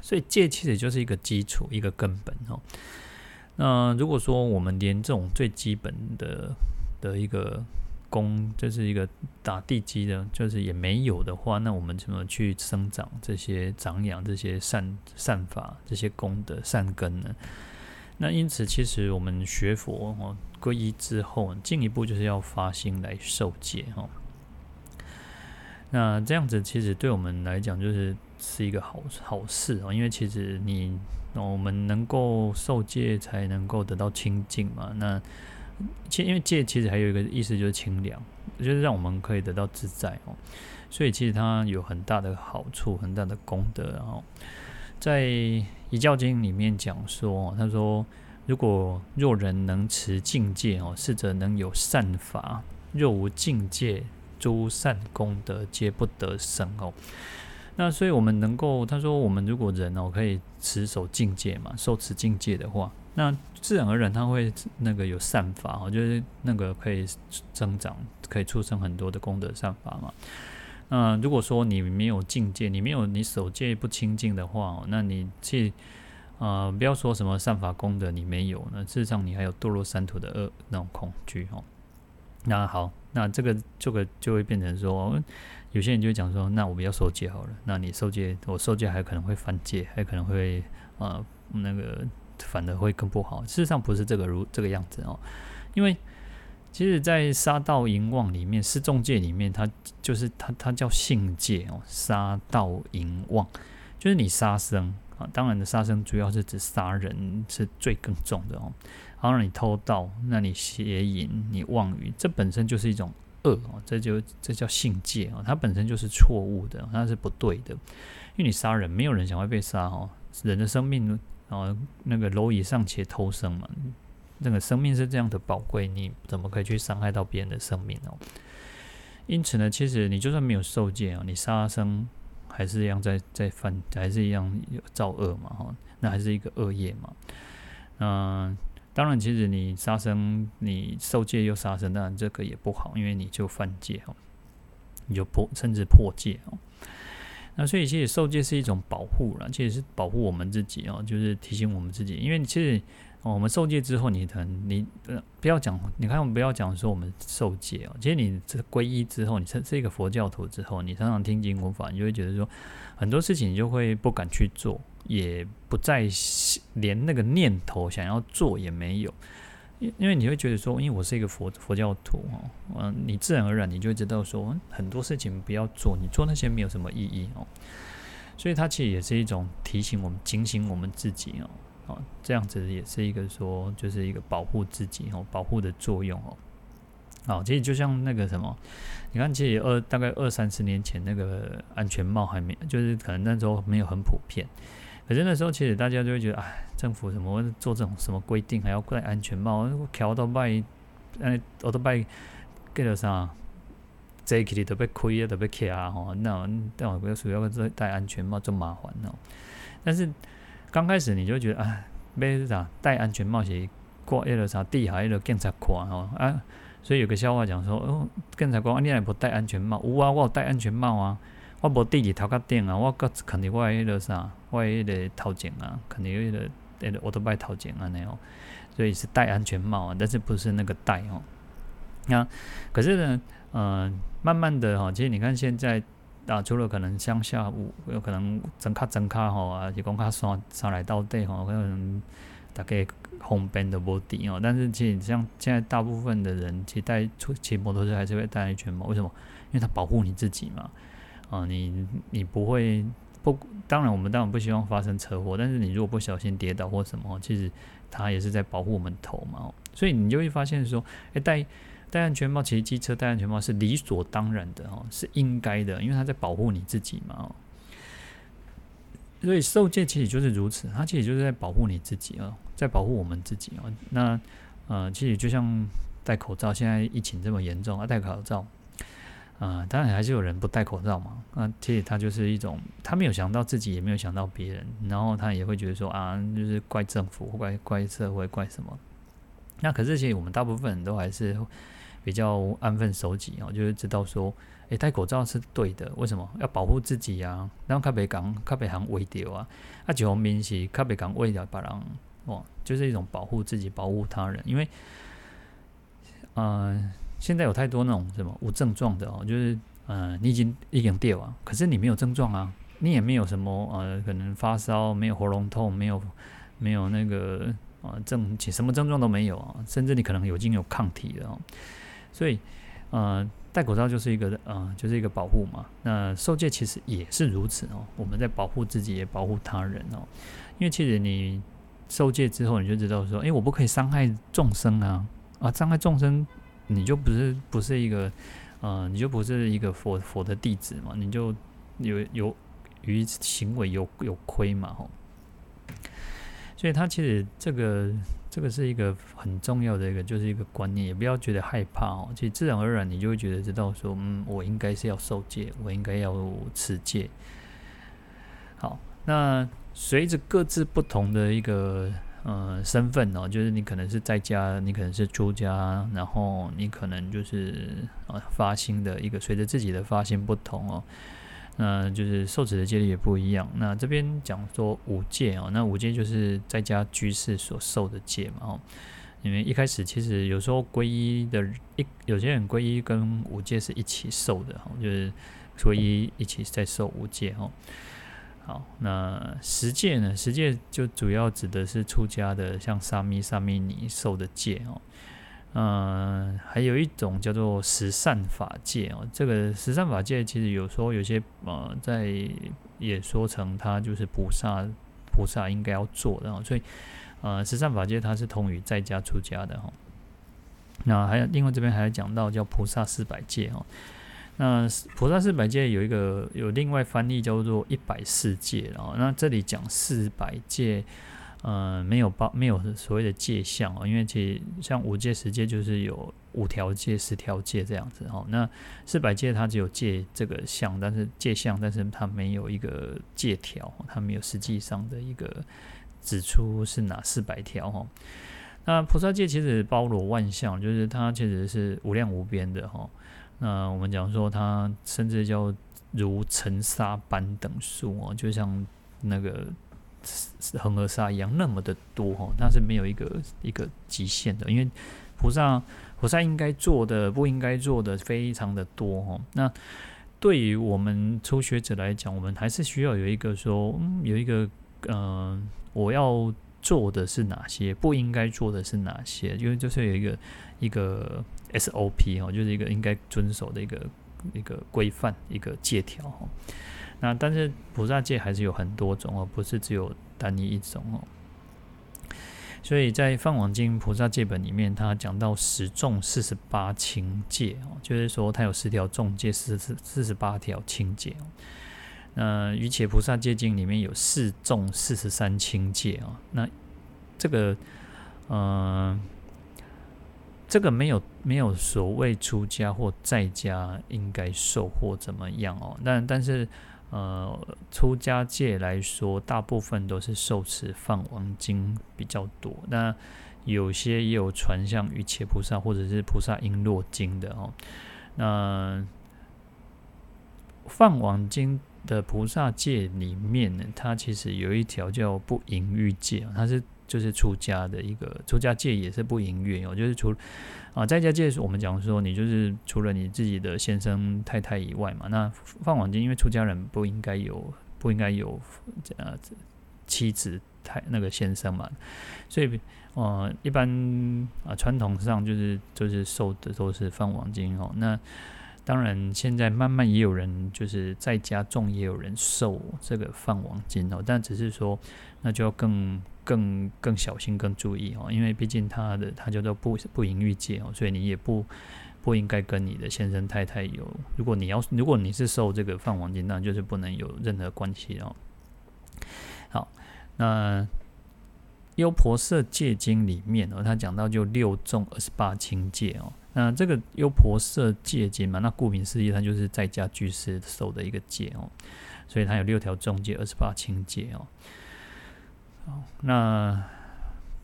所以戒其实就是一个基础，一个根本哦。那如果说我们连这种最基本的的一个功，就是一个打地基的，就是也没有的话，那我们怎么去生长这些、长养这些善善法、这些功德善根呢？那因此，其实我们学佛哦，皈依之后，进一步就是要发心来受戒哦。那这样子其实对我们来讲就是是一个好好事哦，因为其实你我们能够受戒，才能够得到清净嘛。那其因为戒其实还有一个意思就是清凉，就是让我们可以得到自在哦。所以其实它有很大的好处，很大的功德。哦在《遗教经》里面讲说，他说如果若人能持净戒哦，是者能有善法；若无净戒，诸善功德皆不得生哦。那所以我们能够，他说我们如果人哦可以持守境界嘛，受持境界的话，那自然而然他会那个有善法哦，就是那个可以增长，可以出生很多的功德善法嘛。那如果说你没有境界，你没有你守戒不清净的话，那你去呃不要说什么善法功德你没有，那事实上你还有堕落三途的恶那种恐惧哦。那好。那这个这个就会变成说，有些人就会讲说，那我不要受戒好了。那你受戒，我受戒还可能会犯戒，还可能会呃那个反而会更不好。事实上不是这个如这个样子哦，因为其实，在杀盗淫妄里面，四重戒里面，它就是它它叫性戒哦，杀盗淫妄就是你杀生啊，当然的杀生主要是指杀人是最更重的哦。然后你偷盗，那你邪淫，你妄语，这本身就是一种恶哦，这就这叫性戒哦，它本身就是错误的，它是不对的。因为你杀人，没有人想要被杀哦，人的生命哦，那个蝼蚁尚且偷生嘛，那个生命是这样的宝贵，你怎么可以去伤害到别人的生命哦？因此呢，其实你就算没有受戒哦，你杀生还是一样在在犯，还是一样造恶嘛哈，那还是一个恶业嘛，嗯。当然，其实你杀生，你受戒又杀生，当然这个也不好，因为你就犯戒哦，你就破甚至破戒哦。那所以其实受戒是一种保护啦，其实是保护我们自己哦，就是提醒我们自己，因为其实我们受戒之后，你可能你呃不要讲，你看我们不要讲说我们受戒哦，其实你这皈依之后，你是是一个佛教徒之后，你常常听经闻法，你就会觉得说很多事情你就会不敢去做。也不再连那个念头想要做也没有，因因为你会觉得说，因为我是一个佛佛教徒哦，嗯，你自然而然你就会知道说，很多事情不要做，你做那些没有什么意义哦，所以它其实也是一种提醒我们、警醒我们自己哦，哦，这样子也是一个说，就是一个保护自己哦，保护的作用哦。哦，其实就像那个什么，你看，其实二大概二三十年前那个安全帽还没，就是可能那时候没有很普遍。可是那时候，其实大家就会觉得，哎，政府怎么会做这种什么规定，还要戴安全帽？桥都拜，哎，我都拜，给了啥？这一期都被亏啊，都被卡吼。那但我主要是戴安全帽，这么麻烦哦。但是刚开始你就觉得，哎，买啥？戴安全帽是挂一个啥？地下一个警察看吼啊。所以有个笑话讲说，哦，警察讲，你也不戴安全帽？有啊，我有戴安全帽啊。我无地里头壳顶啊，我搁肯定我迄个啥，我迄个头前啊，肯定迄个迄个奥特曼头前安尼哦。所以是戴安全帽啊，但是不是那个戴哦。那可是呢，呃，慢慢的哈，其实你看现在啊，除了可能乡下有有可能增卡增卡吼啊，就讲卡山山来到底吼，可能大概方便都无敌哦。但是其实像现在大部分的人，其实戴出骑摩托车还是会戴安全帽，为什么？因为它保护你自己嘛。啊，你你不会不，当然我们当然不希望发生车祸，但是你如果不小心跌倒或什么，其实它也是在保护我们头嘛。所以你就会发现说，诶，戴。戴安全帽，骑机车戴安全帽是理所当然的哦，是应该的，因为它在保护你自己嘛。所以受戒其实就是如此，它其实就是在保护你自己哦，在保护我们自己哦。那呃，其实就像戴口罩，现在疫情这么严重啊，戴口罩、呃，当然还是有人不戴口罩嘛。那其实他就是一种，他没有想到自己，也没有想到别人，然后他也会觉得说啊，就是怪政府，怪怪社会，怪什么？那可是其实我们大部分人都还是。比较安分守己哦，就是知道说，诶、戴口罩是对的。为什么要保护自己啊？然后卡别讲，卡别行微掉啊，啊，就明是卡别讲为了把人哦，就是一种保护自己、保护他人。因为，呃，现在有太多那种什么无症状的哦，就是呃，你已经已经掉啊，可是你没有症状啊，你也没有什么呃，可能发烧，没有喉咙痛，没有没有那个呃症，什么症状都没有啊，甚至你可能有已经有抗体了哦。所以，呃，戴口罩就是一个，呃，就是一个保护嘛。那受戒其实也是如此哦。我们在保护自己，也保护他人哦。因为其实你受戒之后，你就知道说，诶、我不可以伤害众生啊！啊，伤害众生，你就不是不是一个，呃，你就不是一个佛佛的弟子嘛。你就有有于行为有有亏嘛，吼。所以他其实这个。这个是一个很重要的一个，就是一个观念，也不要觉得害怕哦。其实自然而然，你就会觉得知道说，嗯，我应该是要受戒，我应该要持戒。好，那随着各自不同的一个呃身份哦，就是你可能是在家，你可能是出家，然后你可能就是呃发心的一个，随着自己的发心不同哦。那就是受持的戒律也不一样。那这边讲说五戒哦，那五戒就是在家居士所受的戒嘛哦。因为一开始其实有时候皈依的一有些人皈依跟五戒是一起受的哈，就是皈依一起在受五戒哦。好，那十戒呢？十戒就主要指的是出家的，像沙弥、沙弥尼受的戒哦。嗯，还有一种叫做十善法戒哦。这个十善法戒其实有时候有些呃，在也说成它就是菩萨菩萨应该要做的哦。所以呃，十善法戒它是通于在家出家的哈。那还有另外这边还有讲到叫菩萨四百戒哦。那菩萨四百戒有一个有另外翻译叫做一百四戒哦。那这里讲四百戒。呃，没有包，没有所谓的戒相哦，因为其实像五戒、十戒就是有五条戒、十条戒这样子哦。那四百戒它只有戒这个相，但是戒相，但是它没有一个戒条，它没有实际上的一个指出是哪四百条哈。那菩萨戒其实包罗万象，就是它其实是无量无边的哈。那我们讲说它甚至叫如尘沙般等数哦，就像那个。恒河沙一样那么的多哈，那是没有一个一个极限的，因为菩萨菩萨应该做的不应该做的非常的多哈。那对于我们初学者来讲，我们还是需要有一个说，嗯，有一个嗯、我要做的是哪些，不应该做的是哪些，因为就是有一个一个 SOP 哈，就是一个应该遵守的一个一个规范一个戒条哈。那但是菩萨戒还是有很多种哦，不是只有单一一种哦。所以在《梵网经》菩萨戒本里面，它讲到十重四十八轻戒哦，就是说它有十条重戒，四十四十八条轻戒哦。那《瑜伽菩萨戒经》里面有四重四十三轻戒哦。那这个，嗯、这个没有没有所谓出家或在家应该受或怎么样哦。但但是。呃，出家界来说，大部分都是受持《放王经》比较多。那有些也有传像瑜伽菩萨或者是菩萨瓔珞经的哦。那《放王经》的菩萨戒里面呢，它其实有一条叫不淫欲戒，它是。就是出家的一个出家戒也是不淫乐哦，就是除啊在家戒，我们讲说你就是除了你自己的先生太太以外嘛，那放网金，因为出家人不应该有不应该有呃妻子太那个先生嘛，所以呃一般啊传统上就是就是受的都是放网金哦，那。当然，现在慢慢也有人就是在家种，也有人受这个放网金哦，但只是说，那就要更更更小心、更注意哦，因为毕竟他的他叫做不不淫欲戒哦，所以你也不不应该跟你的先生太太有，如果你要如果你是受这个放网金，那就是不能有任何关系哦。好，那。优婆塞戒经里面哦，他讲到就六众二十八轻戒哦。那这个优婆塞戒经嘛，那顾名思义，它就是在家居士受的一个戒哦。所以它有六条重戒，二十八轻戒哦。那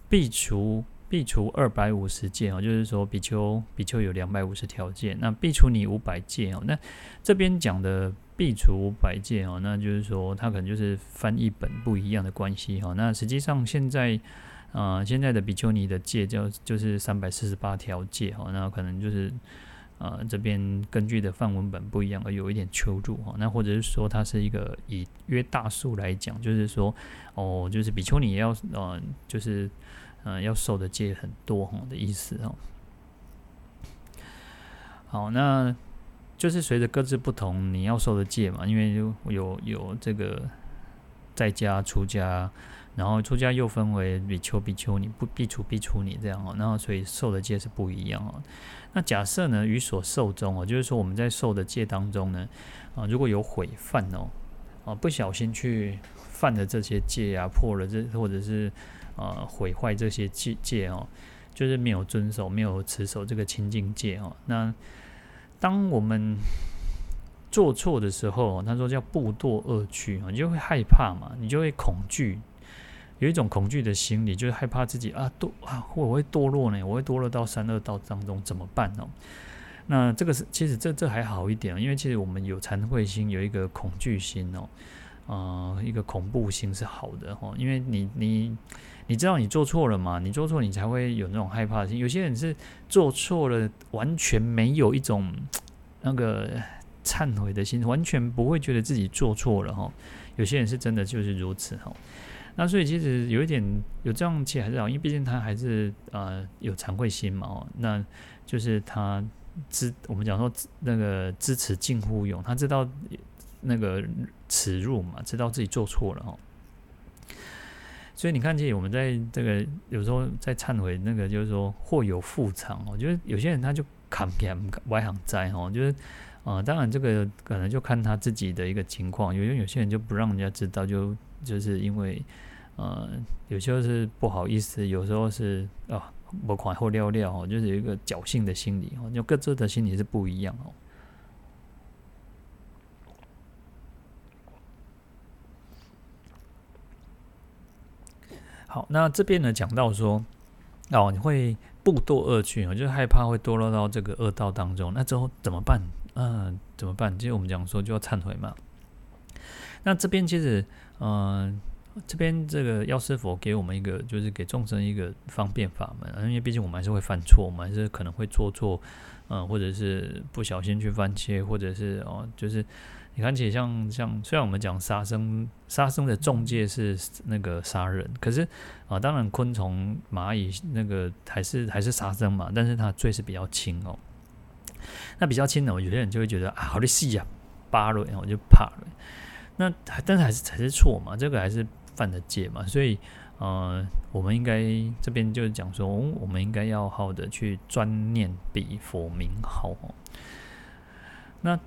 必除必除二百五十戒哦，就是说比丘比丘有两百五十条戒，那必除你五百戒哦。那这边讲的。必除五百戒哦，那就是说，它可能就是翻译本不一样的关系哈。那实际上现在，呃，现在的比丘尼的戒叫就是三百四十八条戒哈。那可能就是，呃，这边根据的范文本不一样而有一点出入哈。那或者是说，它是一个以约大数来讲，就是说，哦，就是比丘尼要呃，就是呃，要受的戒很多哈的意思哈。好，那。就是随着各自不同，你要受的戒嘛，因为有有有这个在家出家，然后出家又分为比丘、比丘尼、不苾刍、苾刍尼这样哦，然后所以受的戒是不一样哦。那假设呢，于所受中哦，就是说我们在受的戒当中呢，啊，如果有毁犯哦，啊，不小心去犯了这些戒啊，破了这或者是啊毁坏这些戒戒哦，就是没有遵守、没有持守这个清净戒哦，那。当我们做错的时候，他说叫不堕恶趣，你就会害怕嘛，你就会恐惧，有一种恐惧的心理，就是害怕自己啊堕啊，我会堕落呢，我会堕落到三恶道当中怎么办呢？那这个是其实这这还好一点，因为其实我们有惭愧心，有一个恐惧心哦，呃，一个恐怖心是好的哈，因为你你。你知道你做错了嘛？你做错，你才会有那种害怕心。有些人是做错了，完全没有一种 那个忏悔的心，完全不会觉得自己做错了哈。有些人是真的就是如此哈。那所以其实有一点有这样其实还是好，因为毕竟他还是呃有惭愧心嘛哦。那就是他知我们讲说那个知耻近乎勇，他知道那个耻辱嘛，知道自己做错了哦。所以你看，见我们在这个有时候在忏悔，那个就是说或有复藏哦，就是有些人他就看不见外行灾哦，就是啊、呃，当然这个可能就看他自己的一个情况，有些有些人就不让人家知道，就就是因为呃，有时候是不好意思，有时候是啊，不款后料料哦，就是有一个侥幸的心理哦，就各自的心理是不一样哦。好，那这边呢讲到说，哦，你会步堕恶趣，我就害怕会堕落到这个恶道当中。那之后怎么办？嗯、怎么办？其实我们讲说就要忏悔嘛。那这边其实，嗯、这边这个药师佛给我们一个，就是给众生一个方便法门，因为毕竟我们还是会犯错，我们还是可能会做错，嗯、或者是不小心去犯戒，或者是哦，就是。你看起来像像，虽然我们讲杀生，杀生的重戒是那个杀人，可是啊，当然昆虫、蚂蚁那个还是还是杀生嘛，但是它罪是比较轻哦。那比较轻的，有些人就会觉得啊，好的细呀，扒了，然后就怕了。那但是还是还是错嘛，这个还是犯的戒嘛，所以呃，我们应该这边就是讲说，我们应该要好的去专念彼佛名号哦。那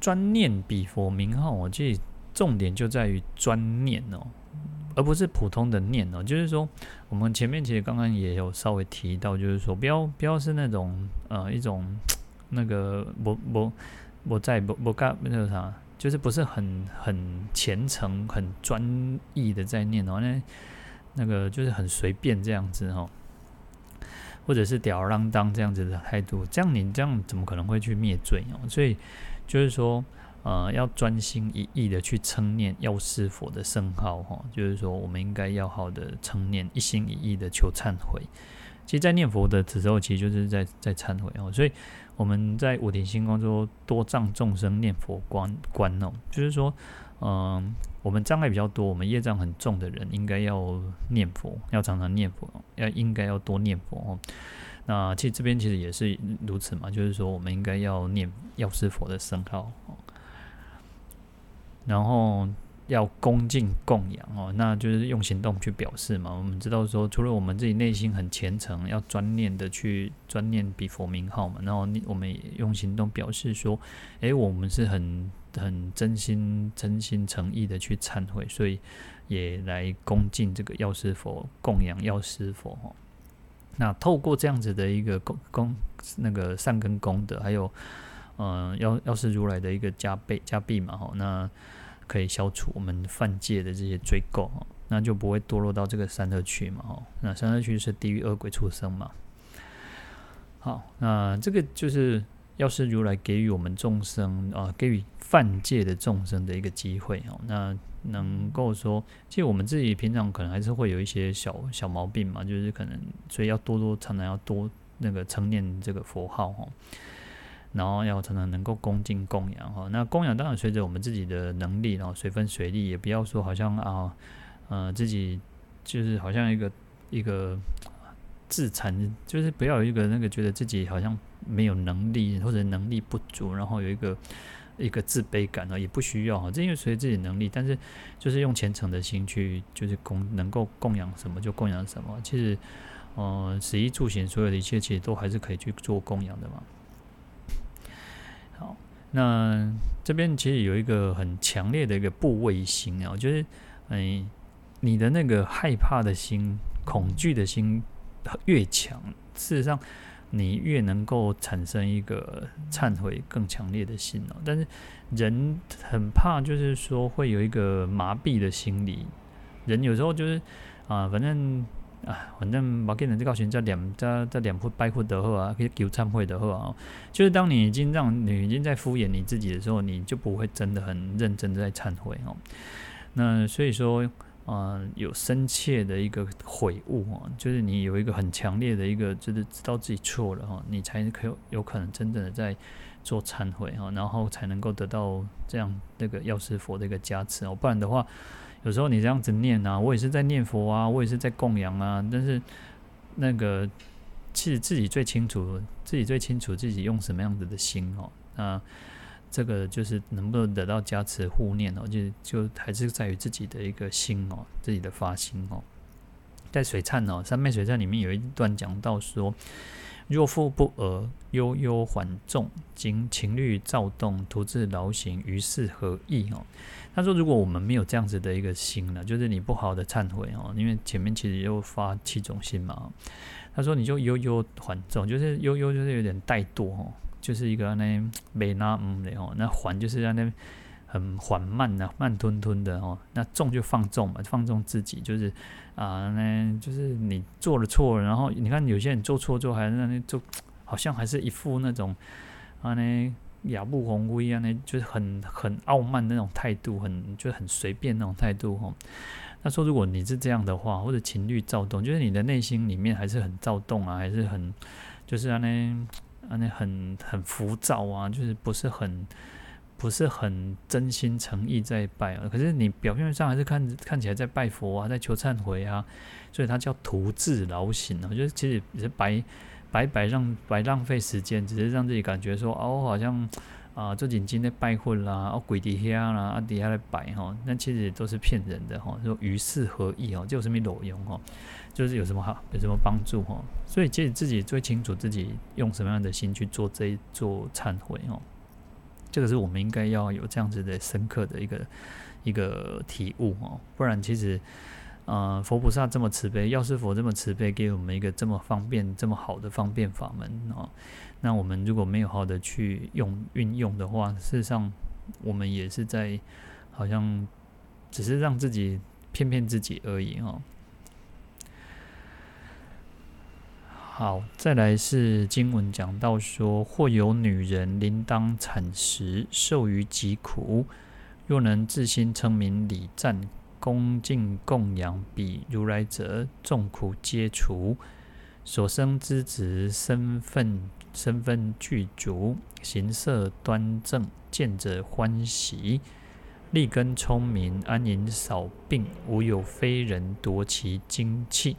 专念彼佛名号，我记重点就在于专念哦，而不是普通的念哦。就是说，我们前面其实刚刚也有稍微提到，就是说，不要不要是那种呃一种 那个不不不在不不干那个啥，就是不是很很虔诚、很专一的在念哦。那那个就是很随便这样子哦，或者是吊儿郎当这样子的态度，这样你这样怎么可能会去灭罪哦？所以。就是说，呃，要专心一意的去称念药师佛的圣号哈，就是说我们应该要好的称念，一心一意的求忏悔。其实，在念佛的时候，其实就是在在忏悔哦。所以我们在五点星光说多障众生念佛观观哦，就是说，嗯、我们障碍比较多，我们业障很重的人，应该要念佛，要常常念佛，要应该要多念佛哦。那其实这边其实也是如此嘛，就是说我们应该要念药师佛的圣号。然后要恭敬供养哦，那就是用行动去表示嘛。我们知道说，除了我们自己内心很虔诚，要专念的去专念彼佛名号嘛，然后我们也用行动表示说，诶，我们是很很真心、真心诚意的去忏悔，所以也来恭敬这个药师佛，供养药师佛哈。那透过这样子的一个功功那个善根功德，还有。嗯，药药师如来的一个加倍加倍嘛，哈，那可以消除我们犯戒的这些罪垢，那就不会堕落到这个三恶趣嘛，哦，那三恶趣是地狱、恶鬼、畜生嘛。好，那这个就是要是如来给予我们众生啊，给予犯戒的众生的一个机会，哦，那能够说，其实我们自己平常可能还是会有一些小小毛病嘛，就是可能所以要多多常常要多那个称念这个佛号，哈。然后要常常能够恭敬供养哈，那供养当然随着我们自己的能力，然后随分随力，也不要说好像啊，呃，自己就是好像一个一个自残，就是不要有一个那个觉得自己好像没有能力或者能力不足，然后有一个一个自卑感啊，也不需要哈，这因为随自己能力，但是就是用虔诚的心去，就是供能够供养什么就供养什么，其实，呃，食衣住行所有的一切，其实都还是可以去做供养的嘛。那这边其实有一个很强烈的一个怖畏心啊，就是，哎，你的那个害怕的心、恐惧的心越强，事实上你越能够产生一个忏悔更强烈的心哦。但是人很怕，就是说会有一个麻痹的心理，人有时候就是啊，反正。啊，反正把给人这告诉叫两在在两步拜佛的话啊，可以求忏悔的话啊，就是当你已经让你已经在敷衍你自己的时候，你就不会真的很认真的在忏悔哦。那所以说，嗯、呃，有深切的一个悔悟哦，就是你有一个很强烈的一个，就是知道自己错了哈，你才可有有可能真正的在做忏悔哈，然后才能够得到这样那个药师佛的一个加持哦，不然的话。有时候你这样子念啊，我也是在念佛啊，我也是在供养啊，但是那个其实自己最清楚，自己最清楚自己用什么样子的心哦，那这个就是能不能得到加持护念哦，就就还是在于自己的一个心哦，自己的发心哦。在水忏哦，三昧水忏里面有一段讲到说。若复不尔，悠悠缓众，经情虑躁动，徒自劳形，于是何益？哦，他说，如果我们没有这样子的一个心呢，就是你不好的忏悔哦，因为前面其实又发七种心嘛。他说，你就悠悠缓众，就是悠悠就是有点怠惰哦，就是一个那没那嗯的哦，那缓就是让那。很缓慢的、慢吞吞的哦。那重就放纵嘛，放纵自己，就是啊，那就是你做了错，然后你看有些人做错之后，还是那就好像还是一副那种啊，那哑不宏威啊，那就是很很傲慢的那种态度，很就很随便那种态度哦。他说，如果你是这样的话，或者情绪躁动，就是你的内心里面还是很躁动啊，还是很就是啊，那啊那很很浮躁啊，就是不是很。不是很真心诚意在拜啊，可是你表面上还是看看起来在拜佛啊，在求忏悔啊，所以他叫徒自劳形啊，就是其实也是白白白让白浪费时间，只是让自己感觉说哦，好像啊这紧今天拜佛啦，哦跪底下啦，啊底下来拜哈，那其实都是骗人的哈，说于事何益哦，就有什么卵用哦，就是有什么好有什么帮助哈，所以其实自己最清楚自己用什么样的心去做这一做忏悔哦。这个是我们应该要有这样子的深刻的一个一个体悟哦，不然其实，呃，佛菩萨这么慈悲，药师佛这么慈悲，给我们一个这么方便、这么好的方便法门哦，那我们如果没有好好的去用运用的话，事实上我们也是在好像只是让自己骗骗自己而已哦。好，再来是经文讲到说，或有女人临当产时，受于疾苦，若能自心称名礼赞，恭敬供养彼如来者，众苦皆除。所生之子身份身份具足，形色端正，见者欢喜，立根聪明，安隐少病，无有非人夺其精气。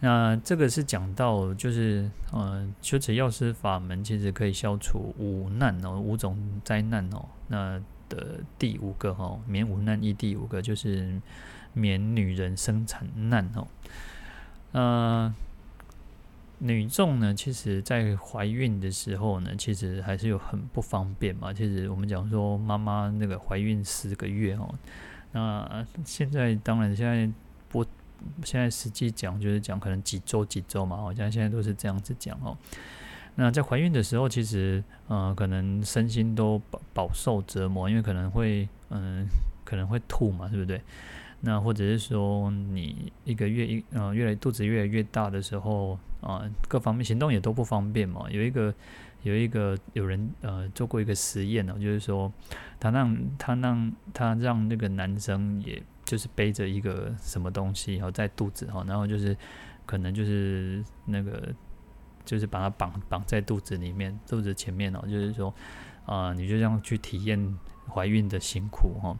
那这个是讲到，就是呃，修持药师法门，其实可以消除五难哦，五种灾难哦。那的第五个哈、哦，免五难一第五个就是免女人生产难哦。呃，女众呢，其实在怀孕的时候呢，其实还是有很不方便嘛。其实我们讲说妈妈那个怀孕十个月哦，那现在当然现在，现在实际讲就是讲可能几周几周嘛，好像现在都是这样子讲哦。那在怀孕的时候，其实呃可能身心都饱饱受折磨，因为可能会嗯、可能会吐嘛，对不对？那或者是说，你一个月一呃，越来肚子越来越大的时候啊、各方面行动也都不方便嘛。有一个有一个有人呃做过一个实验呢，就是说他让他让他让那个男生，也就是背着一个什么东西，然后在肚子哈，然后就是可能就是那个就是把它绑绑在肚子里面，肚子前面哦，就是说啊、你就这样去体验怀孕的辛苦哈。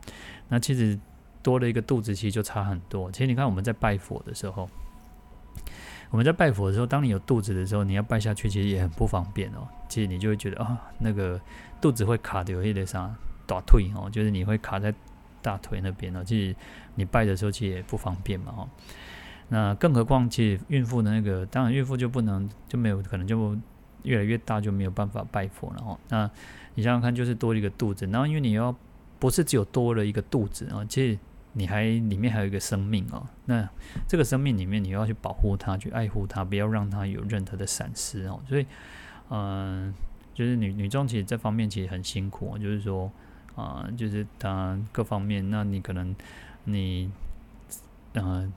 那其实。多了一个肚子，其实就差很多。其实你看，我们在拜佛的时候，我们在拜佛的时候，当你有肚子的时候，你要拜下去，其实也很不方便哦。其实你就会觉得啊，那个肚子会卡的有一点啥打腿哦，就是你会卡在大腿那边哦。其实你拜的时候，其实也不方便嘛。哈，那更何况，其实孕妇的那个，当然孕妇就不能就没有可能就越来越大就没有办法拜佛了哈。那你想想看，就是多一个肚子，然后因为你要不是只有多了一个肚子啊，其实。你还里面还有一个生命哦，那这个生命里面你要去保护它，去爱护它，不要让它有任何的闪失哦。所以，嗯、就是女女众其实这方面其实很辛苦，就是说啊、就是她各方面，那你可能你呃，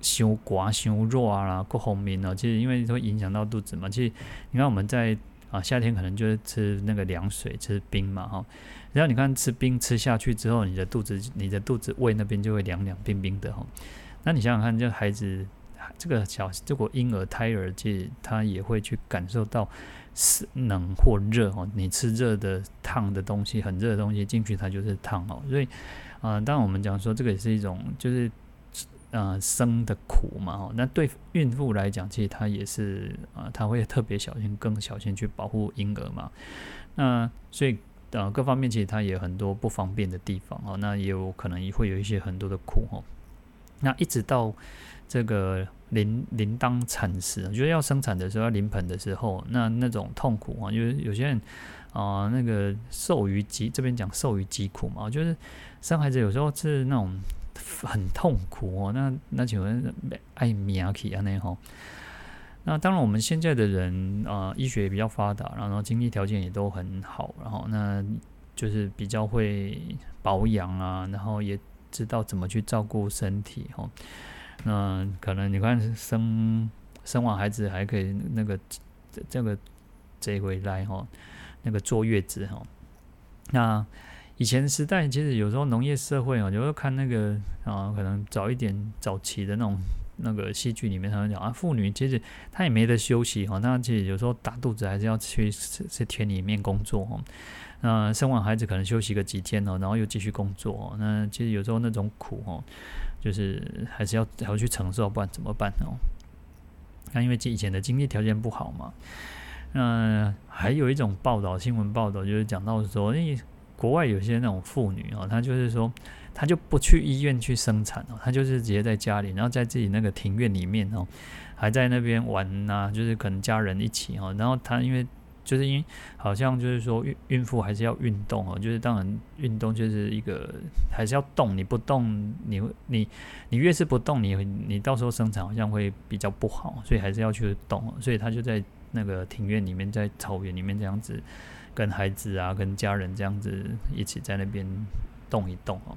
修寡修弱啊啦，各方面呢，其实因为会影响到肚子嘛。其实你看我们在啊夏天可能就是吃那个凉水，吃冰嘛哈。然后你看吃冰吃下去之后，你的肚子、你的肚子胃那边就会凉凉冰冰的哈。那你想想看，这孩子这个小这个婴儿胎儿，其实他也会去感受到是冷或热哦。你吃热的烫的东西，很热的东西进去，它就是烫哦。所以啊，当我们讲说这个也是一种就是呃生的苦嘛哦。那对孕妇来讲，其实她也是啊，她会特别小心，更小心去保护婴儿嘛。那所以。呃，各方面其实它也有很多不方便的地方哦，那也有可能会有一些很多的苦哦。那一直到这个临临当产时，就是要生产的时候，要临盆的时候，那那种痛苦啊，就是有些人啊、那个受于疾，这边讲受于疾苦嘛，就是生孩子有时候是那种很痛苦哦。那那请问爱命去啊那吼？那当然，我们现在的人啊、医学也比较发达，然后经济条件也都很好，然后那就是比较会保养啊，然后也知道怎么去照顾身体哈。那可能你看生生完孩子还可以那个这这个这回来哈，那个坐月子哈。那以前时代其实有时候农业社会啊，有时候看那个啊，可能早一点早期的那种。那个戏剧里面他们讲啊，妇女其实她也没得休息哈，那其实有时候打肚子还是要去去田里面工作哈。那生完孩子可能休息个几天哦，然后又继续工作。哦那其实有时候那种苦哦，就是还是要还要去承受，不然怎么办哦？那因为以前的经济条件不好嘛。那还有一种报道，新闻报道就是讲到说，因为国外有些那种妇女哦，她就是说。他就不去医院去生产哦，他就是直接在家里，然后在自己那个庭院里面哦，还在那边玩呐，就是可能家人一起哦。然后他因为就是因为好像就是说孕孕妇还是要运动哦，就是当然运动就是一个还是要动，你不动你会你你越是不动，你你到时候生产好像会比较不好，所以还是要去动。所以他就在那个庭院里面，在草原里面这样子跟孩子啊，跟家人这样子一起在那边动一动哦。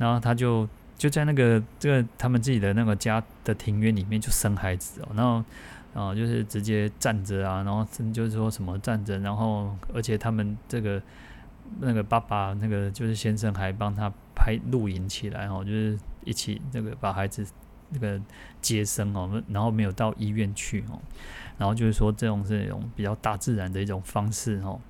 然后他就就在那个这个他们自己的那个家的庭院里面就生孩子哦，然后啊、就是直接站着啊，然后就是说什么站着，然后而且他们这个那个爸爸那个就是先生还帮他拍录影起来哦，就是一起那个把孩子那个接生哦，然后没有到医院去哦，然后就是说这种是一种比较大自然的一种方式哦。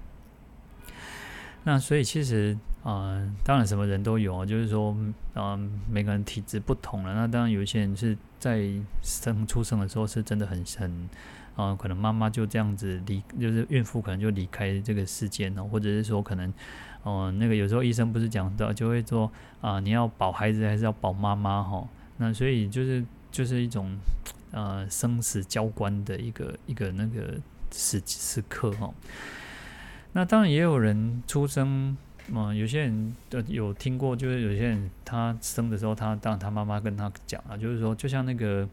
那所以其实嗯、当然什么人都有，就是说，嗯、每个人体质不同了。那当然有一些人是在生出生的时候是真的很很，啊、可能妈妈就这样子离，就是孕妇可能就离开这个世间了，或者是说可能，哦、那个有时候医生不是讲到，就会说啊、你要保孩子还是要保妈妈哈？那所以就是就是一种呃生死交关的一个一个那个时时刻哈。那当然也有人出生，嘛，有些人的有听过，就是有些人他生的时候，他当他妈妈跟他讲了，就是说，就像那个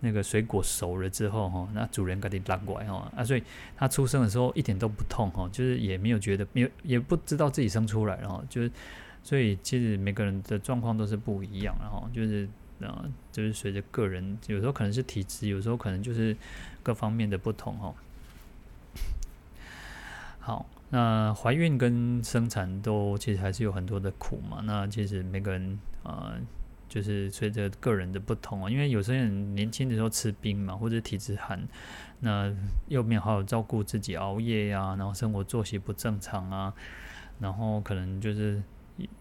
那个水果熟了之后哈，那主人给你拉过来哈，啊，所以他出生的时候一点都不痛哈，就是也没有觉得，没有也不知道自己生出来了哈，就是所以其实每个人的状况都是不一样然后，就是啊，就是随着个人，有时候可能是体质，有时候可能就是各方面的不同哈。好。那怀孕跟生产都其实还是有很多的苦嘛。那其实每个人啊、就是随着个人的不同啊，因为有些人年轻的时候吃冰嘛，或者体质寒，那又没有好好照顾自己，熬夜呀、然后生活作息不正常啊，然后可能就是，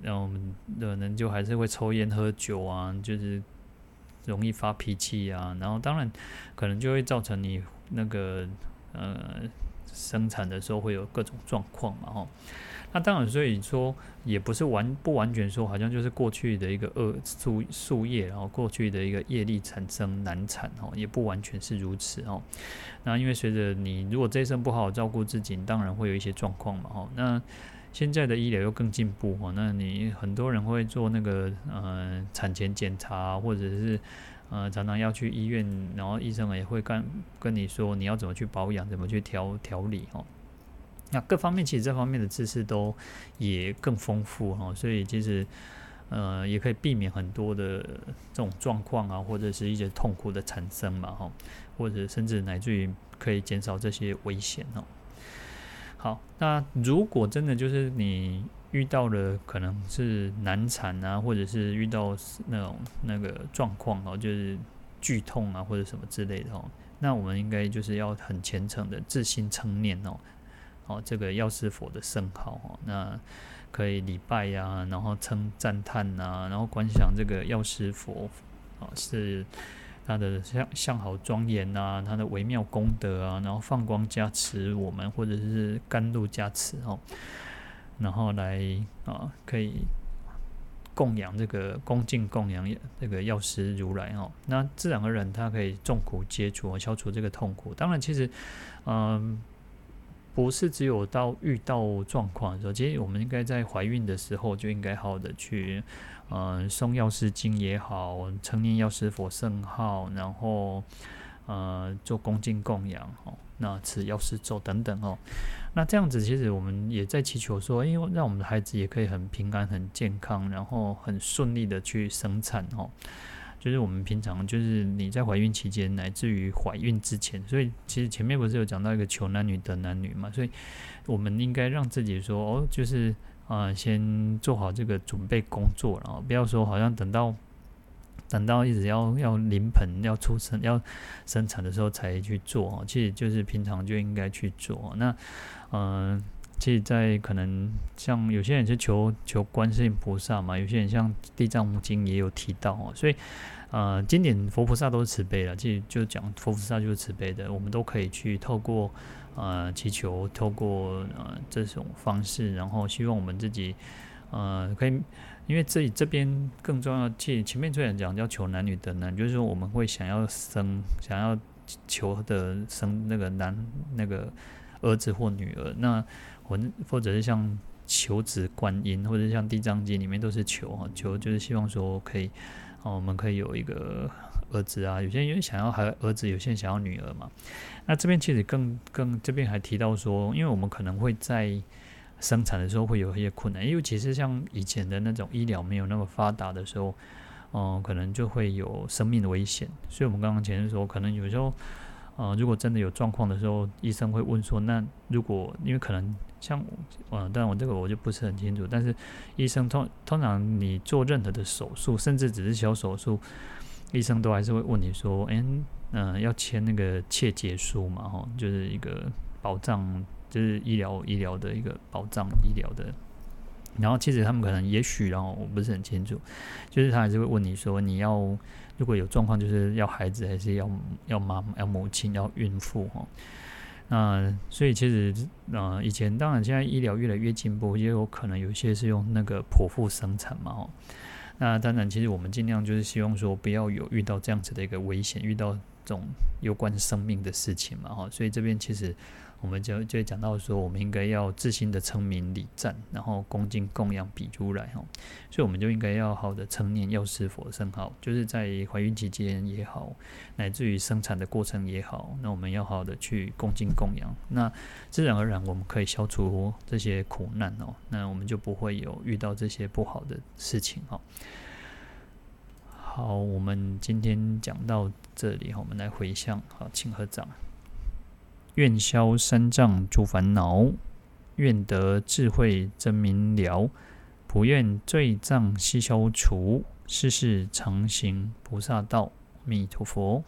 然后我们可能就还是会抽烟喝酒啊，就是容易发脾气啊，然后当然可能就会造成你那个呃。生产的时候会有各种状况嘛，吼，那当然，所以说也不是完不完全说，好像就是过去的一个恶树树叶，然后过去的一个业力产生难产，哦，也不完全是如此，哦。那因为随着你如果这一生不好好照顾自己，当然会有一些状况嘛，吼。那现在的医疗又更进步，哦，那你很多人会做那个呃产前检查，或者是。呃，常常要去医院，然后医生也会跟跟你说你要怎么去保养，怎么去调调理哦。那各方面其实这方面的知识都也更丰富哈，所以其实呃也可以避免很多的这种状况啊，或者是一些痛苦的产生嘛哈，或者甚至乃至于可以减少这些危险哦。好，那如果真的就是你。遇到了可能是难产啊，或者是遇到那种那个状况哦，就是剧痛啊，或者什么之类的哦，那我们应该就是要很虔诚的自心称念哦，哦，这个药师佛的圣号哦，那可以礼拜呀、然后称赞叹呐，然后观想这个药师佛啊，是他的相相好庄严啊，他的微妙功德啊，然后放光加持我们，或者是甘露加持哦。然后来啊，可以供养这个恭敬供养这个药师如来哦。那自然而然，他可以众苦皆除，消除这个痛苦。当然，其实嗯，不是只有到遇到状况的时候，其实我们应该在怀孕的时候就应该好好的去嗯送药师经也好，称念药师佛圣号，然后呃做恭敬供养哦，那吃药师咒等等哦。那这样子，其实我们也在祈求说，因为让我们的孩子也可以很平安、很健康，然后很顺利的去生产哦。就是我们平常，就是你在怀孕期间，乃至于怀孕之前，所以其实前面不是有讲到一个求男女得男女嘛？所以我们应该让自己说，哦，就是啊、先做好这个准备工作，然后不要说好像等到。等到一直要要临盆要出生要生产的时候才去做，其实就是平常就应该去做。那嗯、其实，在可能像有些人是求求观世音菩萨嘛，有些人像地藏经也有提到哦，所以呃，经典佛菩萨都是慈悲的，其实就讲佛菩萨就是慈悲的，我们都可以去透过呃祈求，透过呃这种方式，然后希望我们自己呃可以。因为这里这边更重要，其实前面虽然讲叫求男女得男，就是说我们会想要生，想要求的生那个男那个儿子或女儿，那或或者是像求子观音，或者像地藏经里面都是求哈，求就是希望说可以，哦，我们可以有一个儿子啊，有些人因为想要还儿子，有些人想要女儿嘛。那这边其实更更这边还提到说，因为我们可能会在。生产的时候会有一些困难，因为其实像以前的那种医疗没有那么发达的时候，嗯、可能就会有生命的危险。所以，我们刚刚前面说，可能有时候，呃，如果真的有状况的时候，医生会问说，那如果因为可能像，嗯、呃，但我这个我就不是很清楚，但是医生通通常你做任何的手术，甚至只是小手术，医生都还是会问你说，哎，嗯、要签那个切结书嘛，哈，就是一个保障，就是医疗医疗的一个保障，医疗的。然后其实他们可能也许，然后我不是很清楚，就是他还是会问你说，你要如果有状况，就是要孩子还是要要妈妈要母亲要孕妇哈？那所以其实呃以前当然现在医疗越来越进步，也有可能有些是用那个剖腹生产嘛哈。那当然其实我们尽量就是希望说不要有遇到这样子的一个危险，遇到这种有关生命的事情嘛哈。所以这边其实。我们就就讲到说，我们应该要自心的称名礼赞，然后恭敬供养彼如来哈，所以我们就应该要好的称念药师佛圣号，就是在怀孕期间也好，乃至于生产的过程也好，那我们要好的去恭敬供养，那自然而然我们可以消除这些苦难哦，那我们就不会有遇到这些不好的事情哈。好，我们今天讲到这里，我们来回向，好，请合掌。愿消三障诸烦恼，愿得智慧真明了，不愿罪障悉消除，世世常行菩萨道。阿弥陀佛。